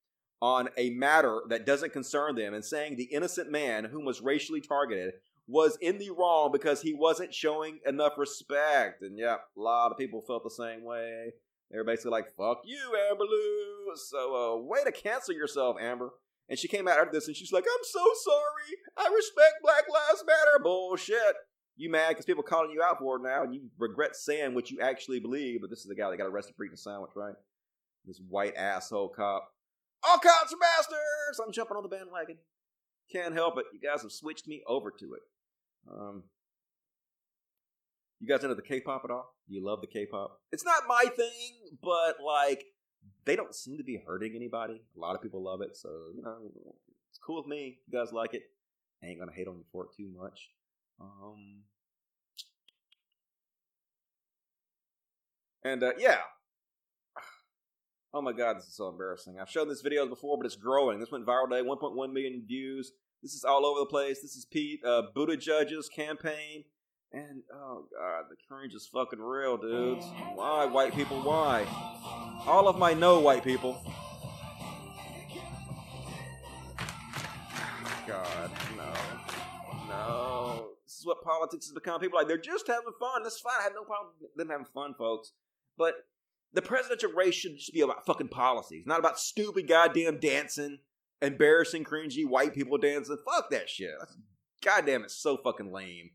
on a matter that doesn't concern them and saying the innocent man whom was racially targeted was in the wrong because he wasn't showing enough respect. And yeah, a lot of people felt the same way. They were basically like, fuck you, Amber Liu. So, uh, way to cancel yourself, Amber. And she came out after this and she's like, I'm so sorry. I respect Black Lives Matter. Bullshit. You mad because people calling you out for it now and you regret saying what you actually believe, but this is the guy that got arrested for eating a sandwich, right? This white asshole cop. All cops are bastards! I'm jumping on the bandwagon. Can't help it. You guys have switched me over to it. Um, you guys into the K-pop at all? You love the K-pop? It's not my thing, but like they don't seem to be hurting anybody. A lot of people love it, so you know it's cool with me. You guys like it? I ain't gonna hate on you for it too much. Um, and uh, yeah. Oh my god, this is so embarrassing. I've shown this videos before, but it's growing. This went viral today, 1.1 million views. This is all over the place. This is Pete uh, Buttigieg's campaign. And oh god, the cringe is fucking real, dudes. Why, white people? Why? All of my no white people. God, no, no. This is what politics has become. People like they're just having fun. That's fine. I have no problem them having fun, folks. But the presidential race should just be about fucking policies, not about stupid goddamn dancing, embarrassing, cringy white people dancing. Fuck that shit. That's, goddamn, it's so fucking lame.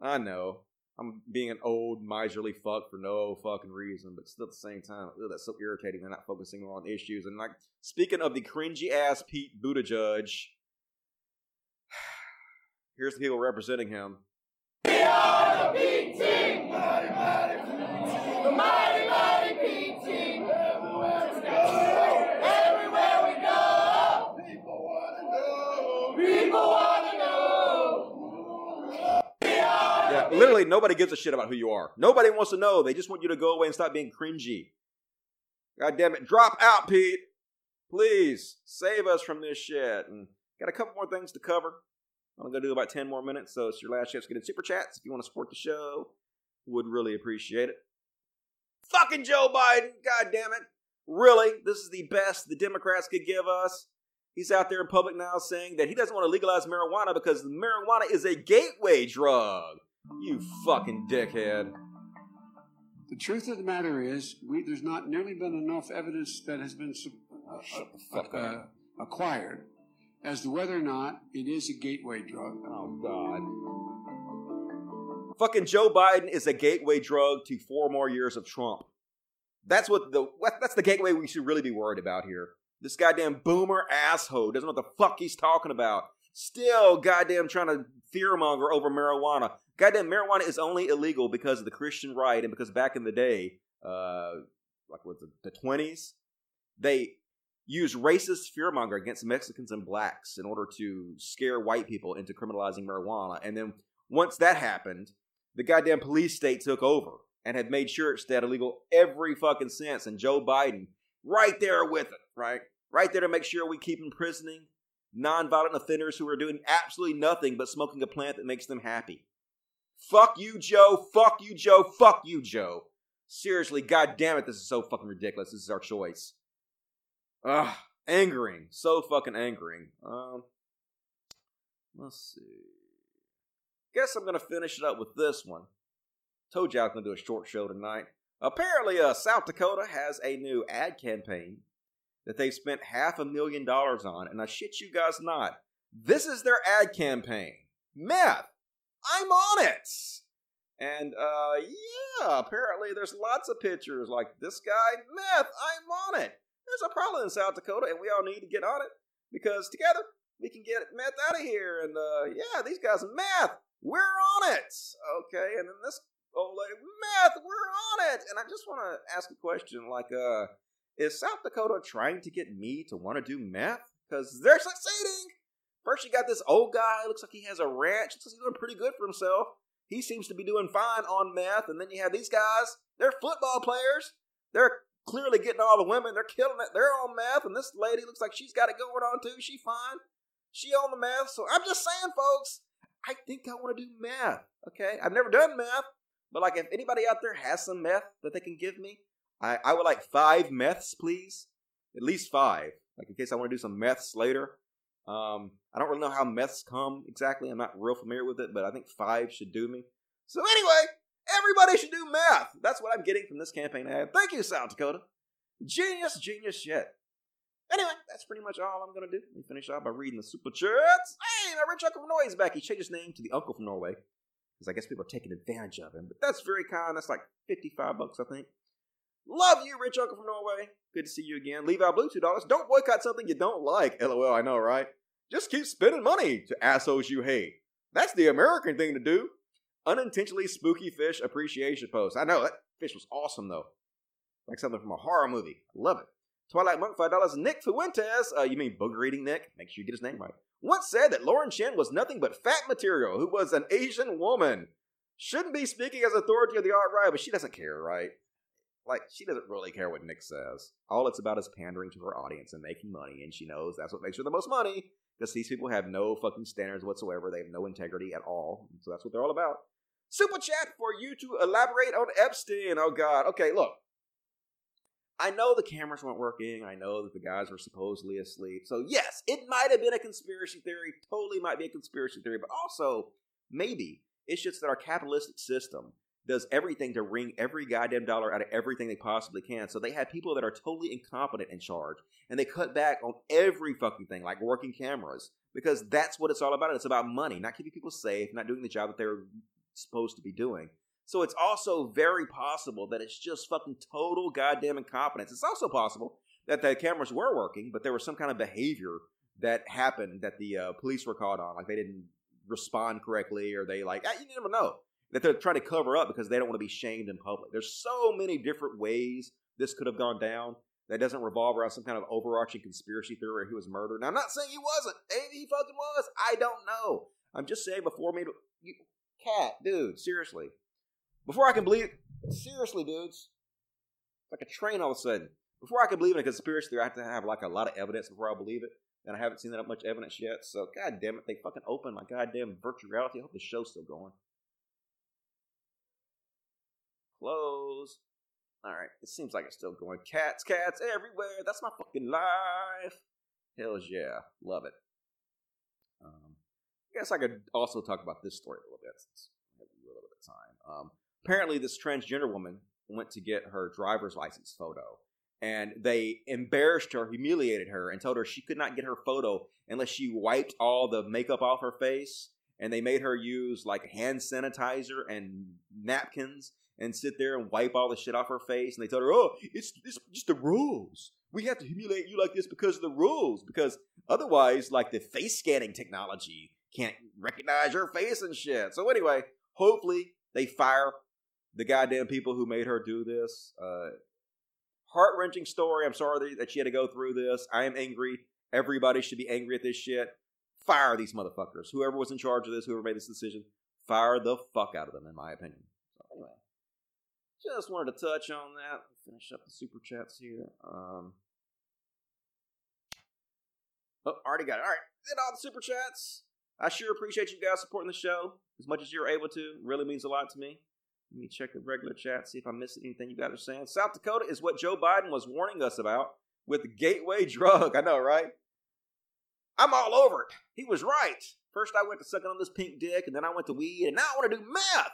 I know. I'm being an old miserly fuck for no fucking reason, but still at the same time, that's so irritating. They're not focusing on issues. And like, speaking of the cringy ass Pete Buttigieg, here's the people representing him. We are the Pink Team! Mighty, mighty, the mighty, mighty Pink Team! Everywhere we go! Everywhere we go! People wanna know! People wanna know! Nobody gives a shit about who you are. Nobody wants to know. They just want you to go away and stop being cringy. God damn it. Drop out, Pete. Please save us from this shit. And got a couple more things to cover. I'm gonna do about 10 more minutes, so it's your last chance to get in super chats if you want to support the show. Would really appreciate it. Fucking Joe Biden, god damn it. Really? This is the best the Democrats could give us. He's out there in public now saying that he doesn't want to legalize marijuana because marijuana is a gateway drug. You fucking dickhead. The truth of the matter is, we, there's not nearly been enough evidence that has been su- uh, uh, uh, acquired as to whether or not it is a gateway drug. Oh, God. Fucking Joe Biden is a gateway drug to four more years of Trump. That's what the that's the gateway we should really be worried about here. This goddamn boomer asshole doesn't know what the fuck he's talking about. Still goddamn trying to fearmonger over marijuana. Goddamn marijuana is only illegal because of the Christian right and because back in the day, uh like what the, 20s, they used racist fearmonger against Mexicans and blacks in order to scare white people into criminalizing marijuana. And then once that happened, the goddamn police state took over and had made sure it stayed illegal every fucking sense. And Joe Biden, right there with it, right? Right there to make sure we keep imprisoning nonviolent offenders who are doing absolutely nothing but smoking a plant that makes them happy. Fuck you, Joe. Fuck you, Joe. Fuck you, Joe. Seriously, god damn it, this is so fucking ridiculous. This is our choice. Ugh, angering. So fucking angering. Um, let's see. Guess I'm gonna finish it up with this one. Told you I was gonna do a short show tonight. Apparently, uh, South Dakota has a new ad campaign that they've spent half a million dollars on, and I shit you guys not. This is their ad campaign. Meth. I'm on it. And uh, yeah, apparently there's lots of pictures like this guy, meth. I'm on it. There's a problem in South Dakota, and we all need to get on it because together we can get meth out of here. And uh, yeah, these guys meth. We're on it. Okay, and then this old lady, meth. We're on it. And I just want to ask a question, like, uh, is South Dakota trying to get me to want to do meth? Because they're succeeding. First, you got this old guy. Looks like he has a ranch. Looks like he's doing pretty good for himself. He seems to be doing fine on meth. And then you have these guys. They're football players. They're clearly getting all the women. They're killing it. They're on meth. And this lady looks like she's got it going on too. She fine. She on the meth. So I'm just saying, folks, I think I want to do meth. Okay. I've never done meth. But like if anybody out there has some meth that they can give me, I, I would like five meths, please. At least five. Like in case I want to do some meths later. Um, I don't really know how meths come exactly. I'm not real familiar with it, but I think five should do me. So anyway, everybody should do math. That's what I'm getting from this campaign ad. Thank you, South Dakota. Genius, genius shit. Anyway, that's pretty much all I'm gonna do. Let me finish off by reading the super chats. Hey, my rich uncle from Norway is back. He changed his name to the Uncle from Norway because I guess people are taking advantage of him. But that's very kind. That's like 55 bucks, I think. Love you, rich uncle from Norway. Good to see you again. Leave out blue two dollars. Don't boycott something you don't like. LOL. I know, right? Just keep spending money to assholes you hate. That's the American thing to do. Unintentionally spooky fish appreciation post. I know that fish was awesome though, like something from a horror movie. I love it. Twilight Monk five dollars. Nick Fuentes. Uh, you mean booger eating Nick? Make sure you get his name right. Once said that Lauren Chen was nothing but fat material who was an Asian woman. Shouldn't be speaking as authority of the alt right, but she doesn't care, right? Like, she doesn't really care what Nick says. All it's about is pandering to her audience and making money, and she knows that's what makes her the most money, because these people have no fucking standards whatsoever. They have no integrity at all. So that's what they're all about. Super chat for you to elaborate on Epstein. Oh, God. Okay, look. I know the cameras weren't working. I know that the guys were supposedly asleep. So, yes, it might have been a conspiracy theory. Totally might be a conspiracy theory. But also, maybe it's just that our capitalistic system does everything to wring every goddamn dollar out of everything they possibly can. So they have people that are totally incompetent in charge, and they cut back on every fucking thing, like working cameras, because that's what it's all about. It's about money, not keeping people safe, not doing the job that they're supposed to be doing. So it's also very possible that it's just fucking total goddamn incompetence. It's also possible that the cameras were working, but there was some kind of behavior that happened that the uh, police were caught on, like they didn't respond correctly, or they like ah, you never know that they're trying to cover up because they don't want to be shamed in public. There's so many different ways this could have gone down that doesn't revolve around some kind of overarching conspiracy theory where he was murdered. Now, I'm not saying he wasn't. Maybe he fucking was. I don't know. I'm just saying before me, you, cat, dude, seriously. Before I can believe, seriously, dudes, like a train all of a sudden. Before I can believe in a conspiracy theory, I have to have like a lot of evidence before I believe it. And I haven't seen that much evidence yet. So, god damn it, they fucking opened my goddamn virtual reality. I hope the show's still going. Close. Alright, it seems like it's still going. Cats, cats everywhere. That's my fucking life. Hells yeah. Love it. Um, I guess I could also talk about this story a little bit since we have a little bit of time. Um, apparently, this transgender woman went to get her driver's license photo, and they embarrassed her, humiliated her, and told her she could not get her photo unless she wiped all the makeup off her face. And they made her use like hand sanitizer and napkins and sit there and wipe all the shit off her face. And they told her, "Oh, it's it's just the rules. We have to humiliate you like this because of the rules. Because otherwise, like the face scanning technology can't recognize your face and shit." So anyway, hopefully they fire the goddamn people who made her do this. Uh, Heart wrenching story. I'm sorry that she had to go through this. I am angry. Everybody should be angry at this shit. Fire these motherfuckers. Whoever was in charge of this, whoever made this decision, fire the fuck out of them, in my opinion. Just wanted to touch on that. Finish up the super chats here. Um, oh, already got it. All right, did all the super chats. I sure appreciate you guys supporting the show as much as you're able to. Really means a lot to me. Let me check the regular chat, see if I missed anything you guys are saying. South Dakota is what Joe Biden was warning us about with the gateway drug. I know, right? I'm all over it. He was right. First, I went to sucking on this pink dick, and then I went to weed, and now I want to do meth.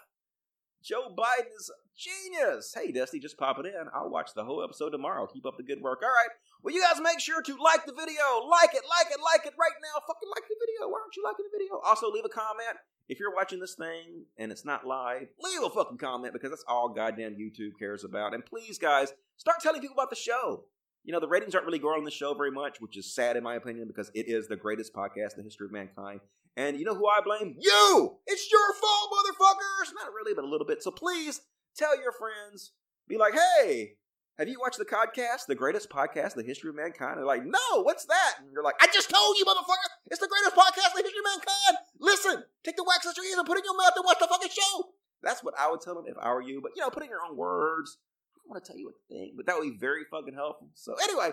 Joe Biden is genius. Hey, Dusty, just pop it in. I'll watch the whole episode tomorrow. Keep up the good work. All right. Well, you guys make sure to like the video. Like it, like it, like it right now. Fucking like the video. Why aren't you liking the video? Also, leave a comment. If you're watching this thing and it's not live, leave a fucking comment because that's all goddamn YouTube cares about. And please, guys, start telling people about the show. You know, the ratings aren't really growing on the show very much, which is sad in my opinion because it is the greatest podcast in the history of mankind. And you know who I blame? You! It's your fault, motherfuckers! Not really, but a little bit. So please tell your friends. Be like, hey, have you watched the podcast, the greatest podcast in the history of mankind? They're like, no, what's that? And you're like, I just told you, motherfucker! It's the greatest podcast in the history of mankind! Listen! Take the wax out your ears and put it in your mouth and watch the fucking show! That's what I would tell them if I were you. But, you know, put in your own words. I want to tell you a thing, but that would be very fucking helpful. So, anyway,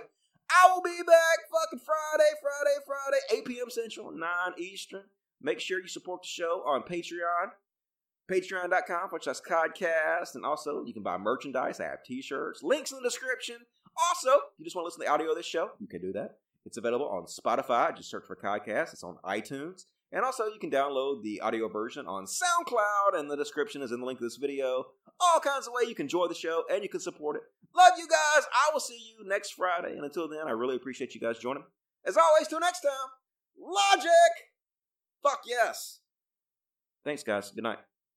I will be back fucking Friday, Friday, Friday, 8 p.m. Central, 9 Eastern. Make sure you support the show on Patreon. Patreon.com, which that's Codcast. And also, you can buy merchandise. I have t shirts. Links in the description. Also, if you just want to listen to the audio of this show, you can do that. It's available on Spotify. Just search for Codcast. It's on iTunes. And also, you can download the audio version on SoundCloud, and the description is in the link to this video. All kinds of ways you can enjoy the show and you can support it. Love you guys. I will see you next Friday. And until then, I really appreciate you guys joining. As always, till next time, Logic! Fuck yes. Thanks, guys. Good night.